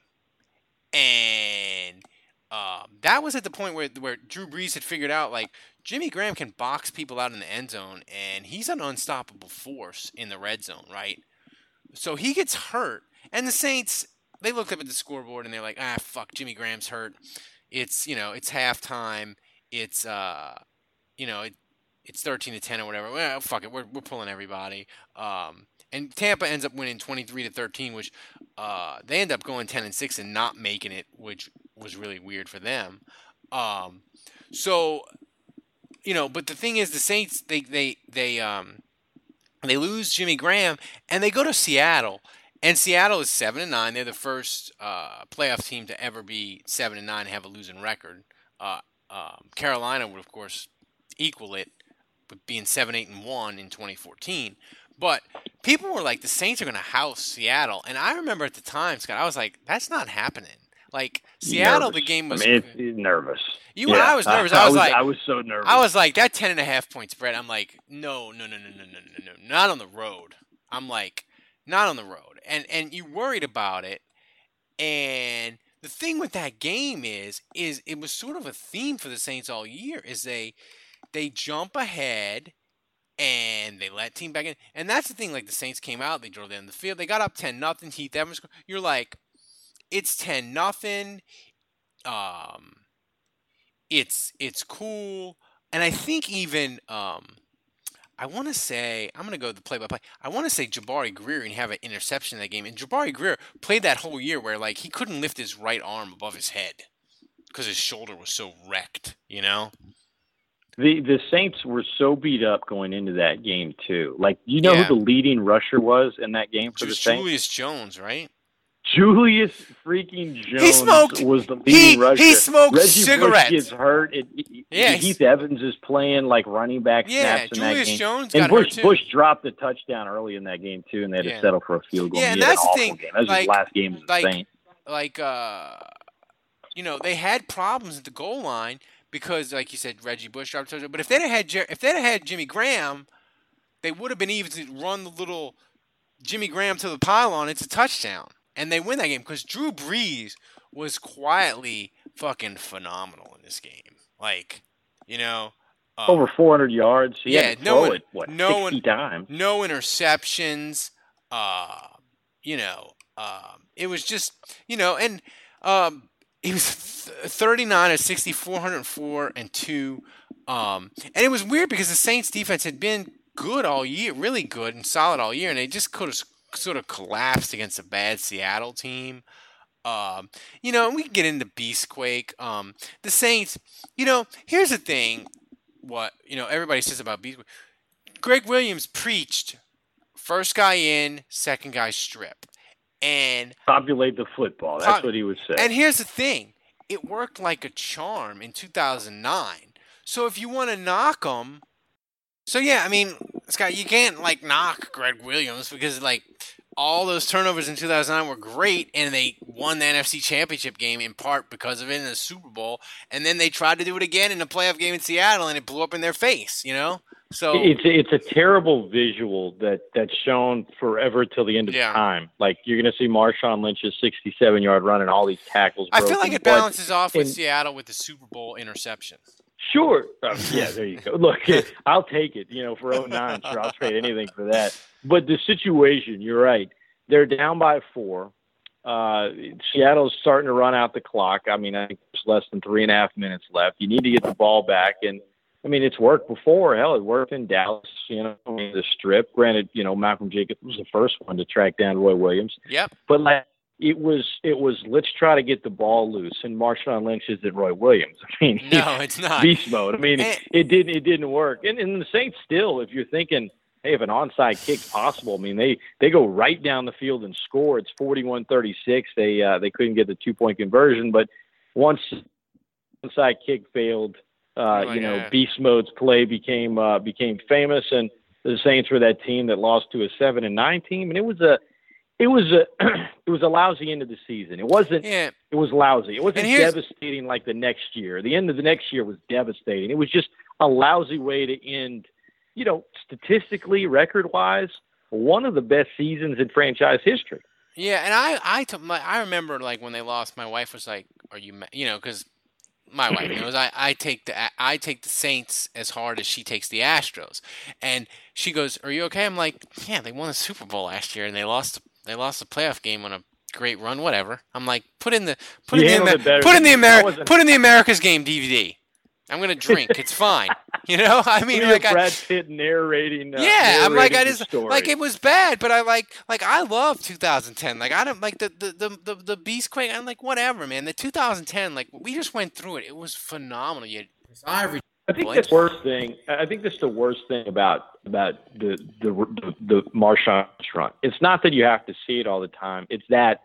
and um, that was at the point where where Drew Brees had figured out like Jimmy Graham can box people out in the end zone, and he's an unstoppable force in the red zone, right? So he gets hurt, and the Saints they looked up at the scoreboard and they're like, ah, fuck, Jimmy Graham's hurt. It's you know it's halftime. It's uh, you know it, it's thirteen to ten or whatever. Well, fuck it, we're we're pulling everybody. Um, and Tampa ends up winning twenty three to thirteen, which uh, they end up going ten and six and not making it, which was really weird for them. Um, so you know, but the thing is, the Saints they they they um they lose Jimmy Graham and they go to Seattle. And Seattle is seven and nine. They're the first uh, playoff team to ever be seven and nine and have a losing record. Uh, um, Carolina would, of course, equal it, with being seven, eight, and one in 2014. But people were like, the Saints are going to house Seattle, and I remember at the time, Scott, I was like, that's not happening. Like Seattle, Nervous. the game was. I mean, it's, nervous. You- and I was nervous. I was like- I was so nervous. I was like that ten and a half point spread. I'm like, no, no, no, no, no, no, no, no, not on the road. I'm like, not on the road. And and you worried about it. And the thing with that game is, is it was sort of a theme for the Saints all year. Is they they jump ahead and they let team back in. And that's the thing. Like the Saints came out, they drove down the field, they got up ten nothing. Heath Evans, you're like, it's ten nothing. Um, it's it's cool, and I think even um, I want to say I'm gonna go the play by play. I want to say Jabari Greer and have an interception in that game, and Jabari Greer played that whole year where like he couldn't lift his right arm above his head because his shoulder was so wrecked, you know. The the Saints were so beat up going into that game too. Like you know Yeah. who the leading rusher was in that game for the Saints? Julius Jones, right? Julius freaking Jones smoked- was the leading he- rusher. he smoked Reggie cigarettes. Bush gets hurt. It, it- Yeah, Heath Evans is playing like running back Yeah, snaps in that Julius game. Jones and got Bush hurt too. Bush dropped the touchdown early in that game too, and they had Yeah. to settle for a field goal. Yeah, and that's the thing, Game. That was like- his last game a like- Saint. like uh you know they had problems at the goal line because like you said Reggie Bush dropped a touchdown. but if they'd have had Jer- if they'd have had Jimmy Graham they would have been even to run the little Jimmy Graham to the pylon it's a touchdown and they win that game because Drew Brees was quietly fucking phenomenal in this game like you know um, Over 400 yards. He yeah, no one- it what no 60 one- times. no interceptions. Uh, you know, um, it was just, you know, and um, he was th- 39 of 60, 404 and two. Um, and it was weird because the Saints defense had been good all year, really good and solid all year, and they just could have sort of collapsed against a bad Seattle team. Um, you know, and we can get into Beastquake. Um, the Saints, you know, here's the thing. What you know, everybody says about Beastquake. Gregg Williams preached first guy in, second guy strip. And Populate the football. That's Pop- what he would say. and here's the thing, it worked like a charm in 2009. So if you want to knock him, so yeah, I mean, Scott, you can't like knock Gregg Williams because like all those turnovers in 2009 were great, and they won the NFC Championship game in part because of it in the Super Bowl. And then they tried to do it again in the playoff game in Seattle, and it blew up in their face. You know, So it's it's a terrible visual that that's shown forever till the end of Yeah. time. Like you're going to see Marshawn Lynch's 67 yard run and all these tackles. I feel like it but- balances off with and- Seattle with the Super Bowl interception. Sure. Uh, yeah, there you go. Look, I'll take it. You know, for 09, sure, I'll trade anything for that. But the situation, you're right. They're down by four. Uh, Seattle's starting to run out the clock. I mean, I think there's less than three and a half minutes left. You need to get the ball back. And, I mean, it's worked before. Hell, it worked in Dallas, you know, I the strip. Granted, you know, Malcolm Jacobs was the first one to track down Roy Williams. Yep. But like it was, it was let's try to get the ball loose. And Marshawn Lynch isn't Roy Williams. I mean, No, it's not. beast mode. I mean, it, it didn't, it didn't work. And, and the Saints still, if you're thinking, hey, if an onside kick's possible, I mean, they they go right down the field and score. It's 41-36. They uh, they couldn't get the two point conversion, but once onside kick failed, uh, Oh, you know, yeah. beast mode's play became uh, became famous, and the Saints were that team that lost to a seven and nine team, and it was a it was a it was a lousy end of the season. It wasn't Yeah. it was lousy. It wasn't devastating like the next year. The end of the next year was devastating. It was just a lousy way to end, you know, statistically, record wise, one of the best seasons in franchise history. Yeah, and I I took my I remember like when they lost, my wife was like, "Are you?" ma-" You know, because my wife knows I I take the I take the Saints as hard as she takes the Astros, and she goes, "Are you okay?" I'm like, "Yeah, they won the Super Bowl last year and they lost they lost the playoff game on a great run, whatever." I'm like, "Put in the put You in the Amer- put in the me. Ameri- put in the America's Game DVD. I'm gonna drink. It's fine. You know, I mean, Look at like I, Brad Pitt narrating. Uh, yeah, I'm like I just story. like it was bad, but I like like I love 2010. Like I don't like the the the the, the Beast Quake. I'm like whatever, man. The 2010, like we just went through it. It was phenomenal. You had I think that's the worst thing. I think that's the worst thing about about the the the, the Marshawn run. It's not that you have to see it all the time. It's that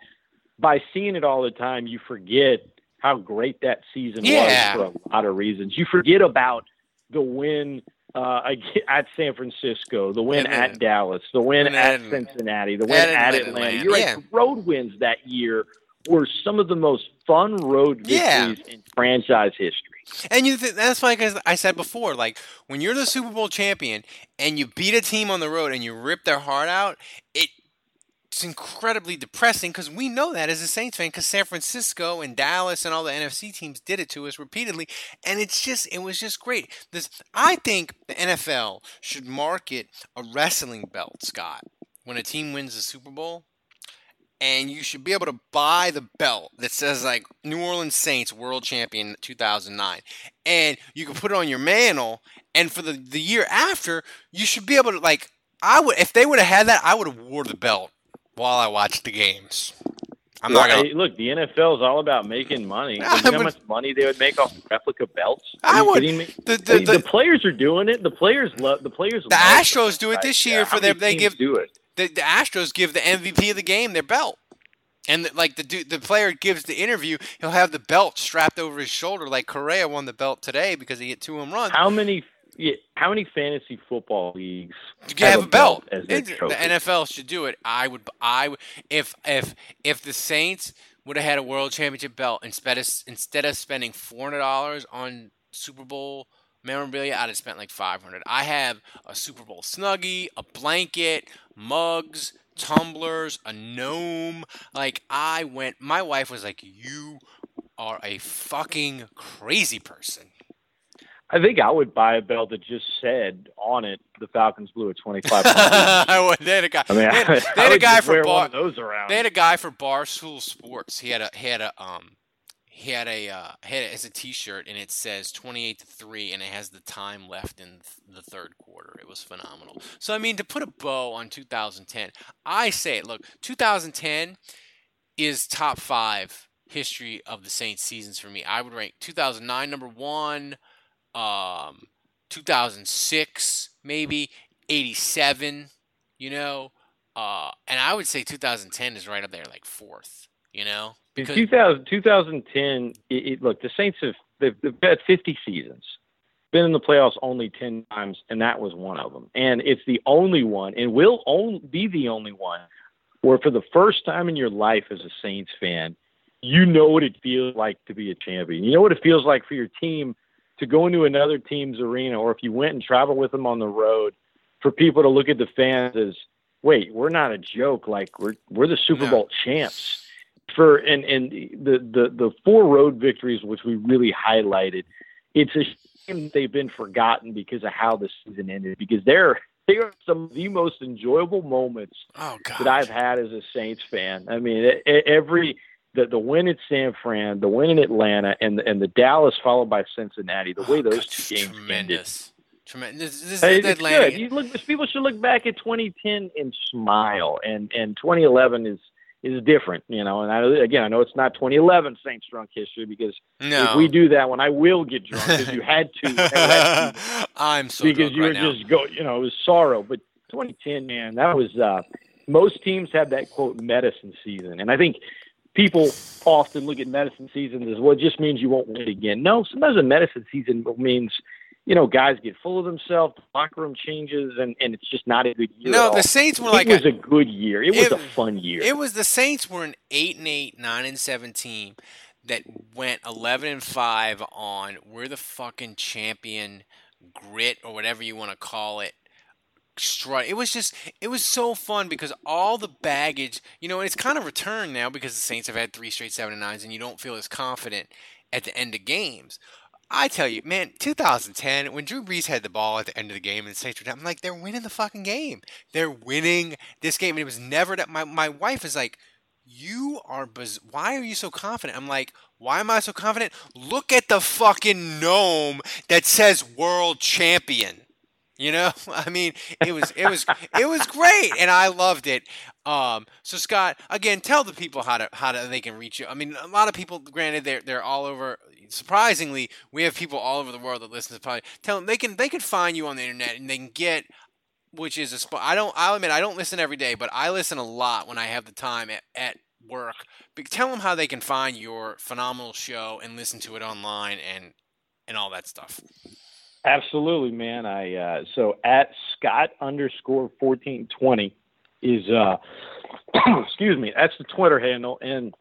by seeing it all the time, you forget how great that season Yeah. was for a lot of reasons. You forget about the win uh, at San Francisco, the win at Dallas, the win at Cincinnati, the win at at Atlanta, Atlanta. You're yeah. right. The road wins that year were some of the most fun road Yeah. victories in franchise history. And you th- that's like I said before, like when you're the Super Bowl champion and you beat a team on the road and you rip their heart out, it it's incredibly depressing because we know that as a Saints fan because San Francisco and Dallas and all the NFC teams did it to us repeatedly, and it's just it was just great. This I think the NFL should market a wrestling belt, Scott, when a team wins the Super Bowl and you should be able to buy the belt that says like New Orleans Saints World Champion 2009 and you can put it on your mantle and for the the year after you should be able to like I would if they would have had that I would have wore the belt while I watched the games. I'm not gonna hey, look. The NFL is all about making money. I you know how much money they would make off replica belts? Are I would- the- The, the- the- players are doing it. The players love. The players. The Astros do it this year for their they give do it. The, the Astros give the MVP of the game their belt. And the, like the dude, the player gives the interview, he'll have the belt strapped over his shoulder, like Correa won the belt today because he hit two home runs. How many? Yeah, how many fantasy football leagues You have a belt. as their trophy? The NFL should do it. I would. I would. If if if the Saints would have had a World Championship belt instead of instead of spending four hundred dollars on Super Bowl memorabilia, I'd have spent like five hundred. I have a Super Bowl snuggie, a blanket, mugs, tumblers, a gnome. Like I went. My wife was like, "You are a fucking crazy person." I think I would buy a belt that just said on it, "The Falcons blew a 25." I would. They had a guy. I mean, they had, I, they had a guy for bar. those around. They had a guy for Barstool Sports. He had a he had a um he had a uh had it as a T-shirt and it says twenty eight to three and it has the time left in th- the third quarter. It was phenomenal. So I mean to put a bow on 2010, I say it. Look, 2010 is top five history of the Saints seasons for me. I would rank 2009 number one, um, 2006 maybe, 87. You know, uh, and I would say 2010 is right up there, like fourth. You know, In 2000, 2010, it, it, look, the Saints have they've, they've had 50 seasons, been in the playoffs only 10 times, and that was one of them. And it's the only one, and will only be the only one, where for the first time in your life as a Saints fan, you know what it feels like to be a champion. You know what it feels like for your team to go into another team's arena, or if you went and traveled with them on the road, for people to look at the fans as, wait, we're not a joke. Like we're we're the Super No. Bowl champs. For and and the the the four road victories, which we really highlighted, it's a shame they've been forgotten because of how the season ended. Because they're they are some of the most enjoyable moments Oh that I've had as a Saints fan. I mean, every the the win at San Fran, the win in Atlanta, and and the Dallas followed by Cincinnati. The oh, way Oh, those God, two games ended. tremendous. Tremendous. This, this is Atlanta. good. You look, people should look back at 2010 and smile, and and 2011 is is different, you know. And I, again, I know it's not 2011 Saints drunk history because No. if we do that one, I will get drunk because you had to. I'm so because you right were now. just go you know it was sorrow but 2010 man that was uh most teams have that quote medicine season and i think people often look at medicine seasons as well it just means you won't win again no sometimes a medicine season means you know guys get full of themselves the locker room changes and and it's just not a good year No, the Saints were it like it was a- a, good year it was a fun year It was the Saints were an eight and eight, nine and seven team that went eleven and five on we're the fucking champion grit or whatever you want to call it. Strut. It was just it was so fun because all the baggage, you know, it's kind of returned now because the Saints have had three straight seven and nines and you don't feel as confident at the end of games. I tell you, man, 2010, when Drew Brees had the ball at the end of the game and the Saints were down, I'm like, they're winning the fucking game. They're winning this game. And it was never that. My, my wife is like, you are, biz- why are you so confident? I'm like, why am I so confident? Look at the fucking gnome that says world champion. You know, I mean, it was it was it was great, and I loved it. Um, so Scott, again, tell the people how to how to they can reach you. I mean, a lot of people, granted, they're they're all over. Surprisingly, we have people all over the world that listen to podcast. Tell them they can they can find you on the internet and they can get, which is a spot. I don't. I'll admit I don't listen every day, but I listen a lot when I have the time at at work. But tell them how they can find your phenomenal show and listen to it online and and all that stuff. Absolutely, man. I uh, so at Scott underscore fourteen twenty is uh, excuse me. That's the Twitter handle, and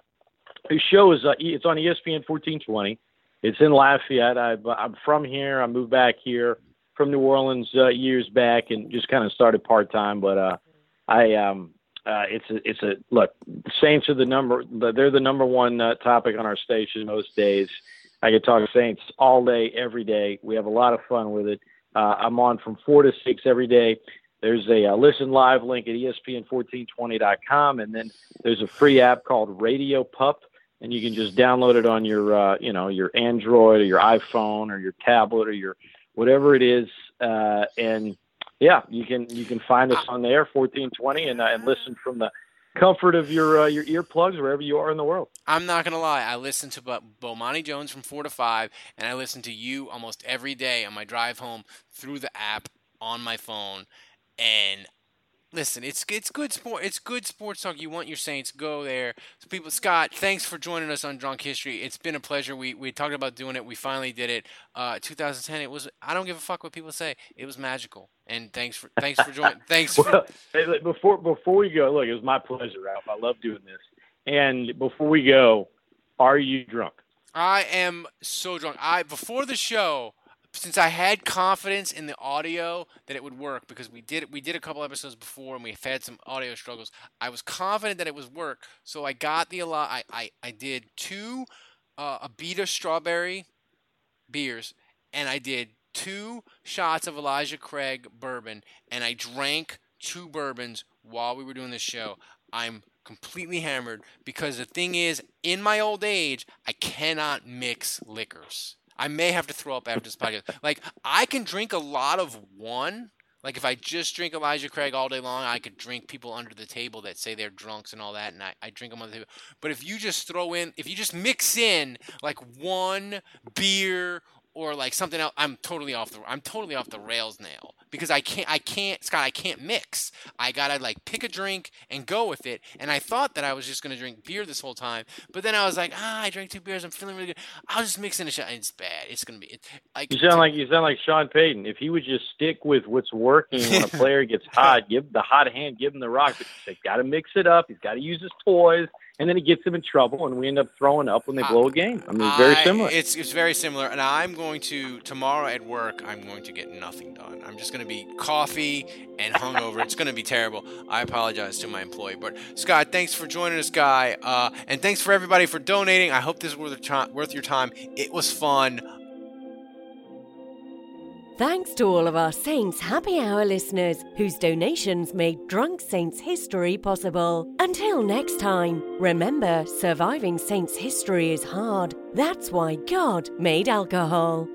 the show is uh, it's on ESPN fourteen twenty. It's in Lafayette. I, I'm from here. I moved back here from New Orleans uh, years back, and just kind of started part time. But uh, I um, uh, it's a it's a look. Saints are the number. They're the number one uh, topic on our station most days. I could talk Saints all day, every day. We have a lot of fun with it. Uh, I'm on from four to six every day. There's a uh, listen live link at E ESPN1420.com, and then there's a free app called Radio Pup, and you can just download it on your, uh, you know, your Android or your iPhone or your tablet or your whatever it is, uh, and yeah, you can you can find us on there 1420 and uh, and listen from the comfort of your uh, your earplugs wherever you are in the world. I'm not gonna lie. I listen to Bo- Bomani Jones from four to five, and I listen to you almost every day on my drive home through the app on my phone. And listen, it's it's good sport. It's good sports talk. You want your Saints? Go there. So people, Scott, thanks for joining us on Drunk History. It's been a pleasure. We we talked about doing it. We finally did it. Uh, 2010. It was. I don't give a fuck what people say. It was magical. And thanks for thanks for joining. Thanks. For, Well, hey, before before we go, look, it was my pleasure, Ralph. I love doing this. And before we go, are you drunk? I am so drunk. I before the show, since I had confidence in the audio that it would work because we did we did a couple episodes before and we've had some audio struggles. I was confident that it was work, so I got the a lot. I I, I did two uh, Abita strawberry beers, and I did two shots of Elijah Craig bourbon, and I drank two bourbons while we were doing this show. I'm completely hammered because the thing is, in my old age, I cannot mix liquors. I may have to throw up after this podcast. Like I can drink a lot of one. Like if I just drink Elijah Craig all day long, I could drink people under the table that say they're drunks and all that, and I, I drink them under the table. But if you just throw in, if you just mix in like one beer or like something else, I'm totally off the I'm totally off the rails now because I can't I can't Scott I can't mix. I gotta like pick a drink and go with it. And I thought that I was just gonna drink beer this whole time, but then I was like, ah, I drank two beers. I'm feeling really good. I'll just mix in a shot. It's bad. It's gonna be it, like You sound like you sound like Sean Payton. If he would just stick with what's working when a player gets hot, give the hot hand, give him the rock. But he's got to mix it up. He's got to use his toys. And then it gets them in trouble, and we end up throwing up when they blow a game. I mean, it's very I- similar. It's it's very similar, and I'm going to tomorrow at work. I'm going to get nothing done. I'm just going to be coffee and hungover. it's going to be terrible. I apologize to my employee, but Scott, thanks for joining us, guy, uh, and thanks for everybody for donating. I hope this was worth, your worth your time. It was fun. Thanks to all of our Saints Happy Hour listeners whose donations made Drunk Saints history possible. Until next time, remember surviving Saints history is hard. That's why God made alcohol.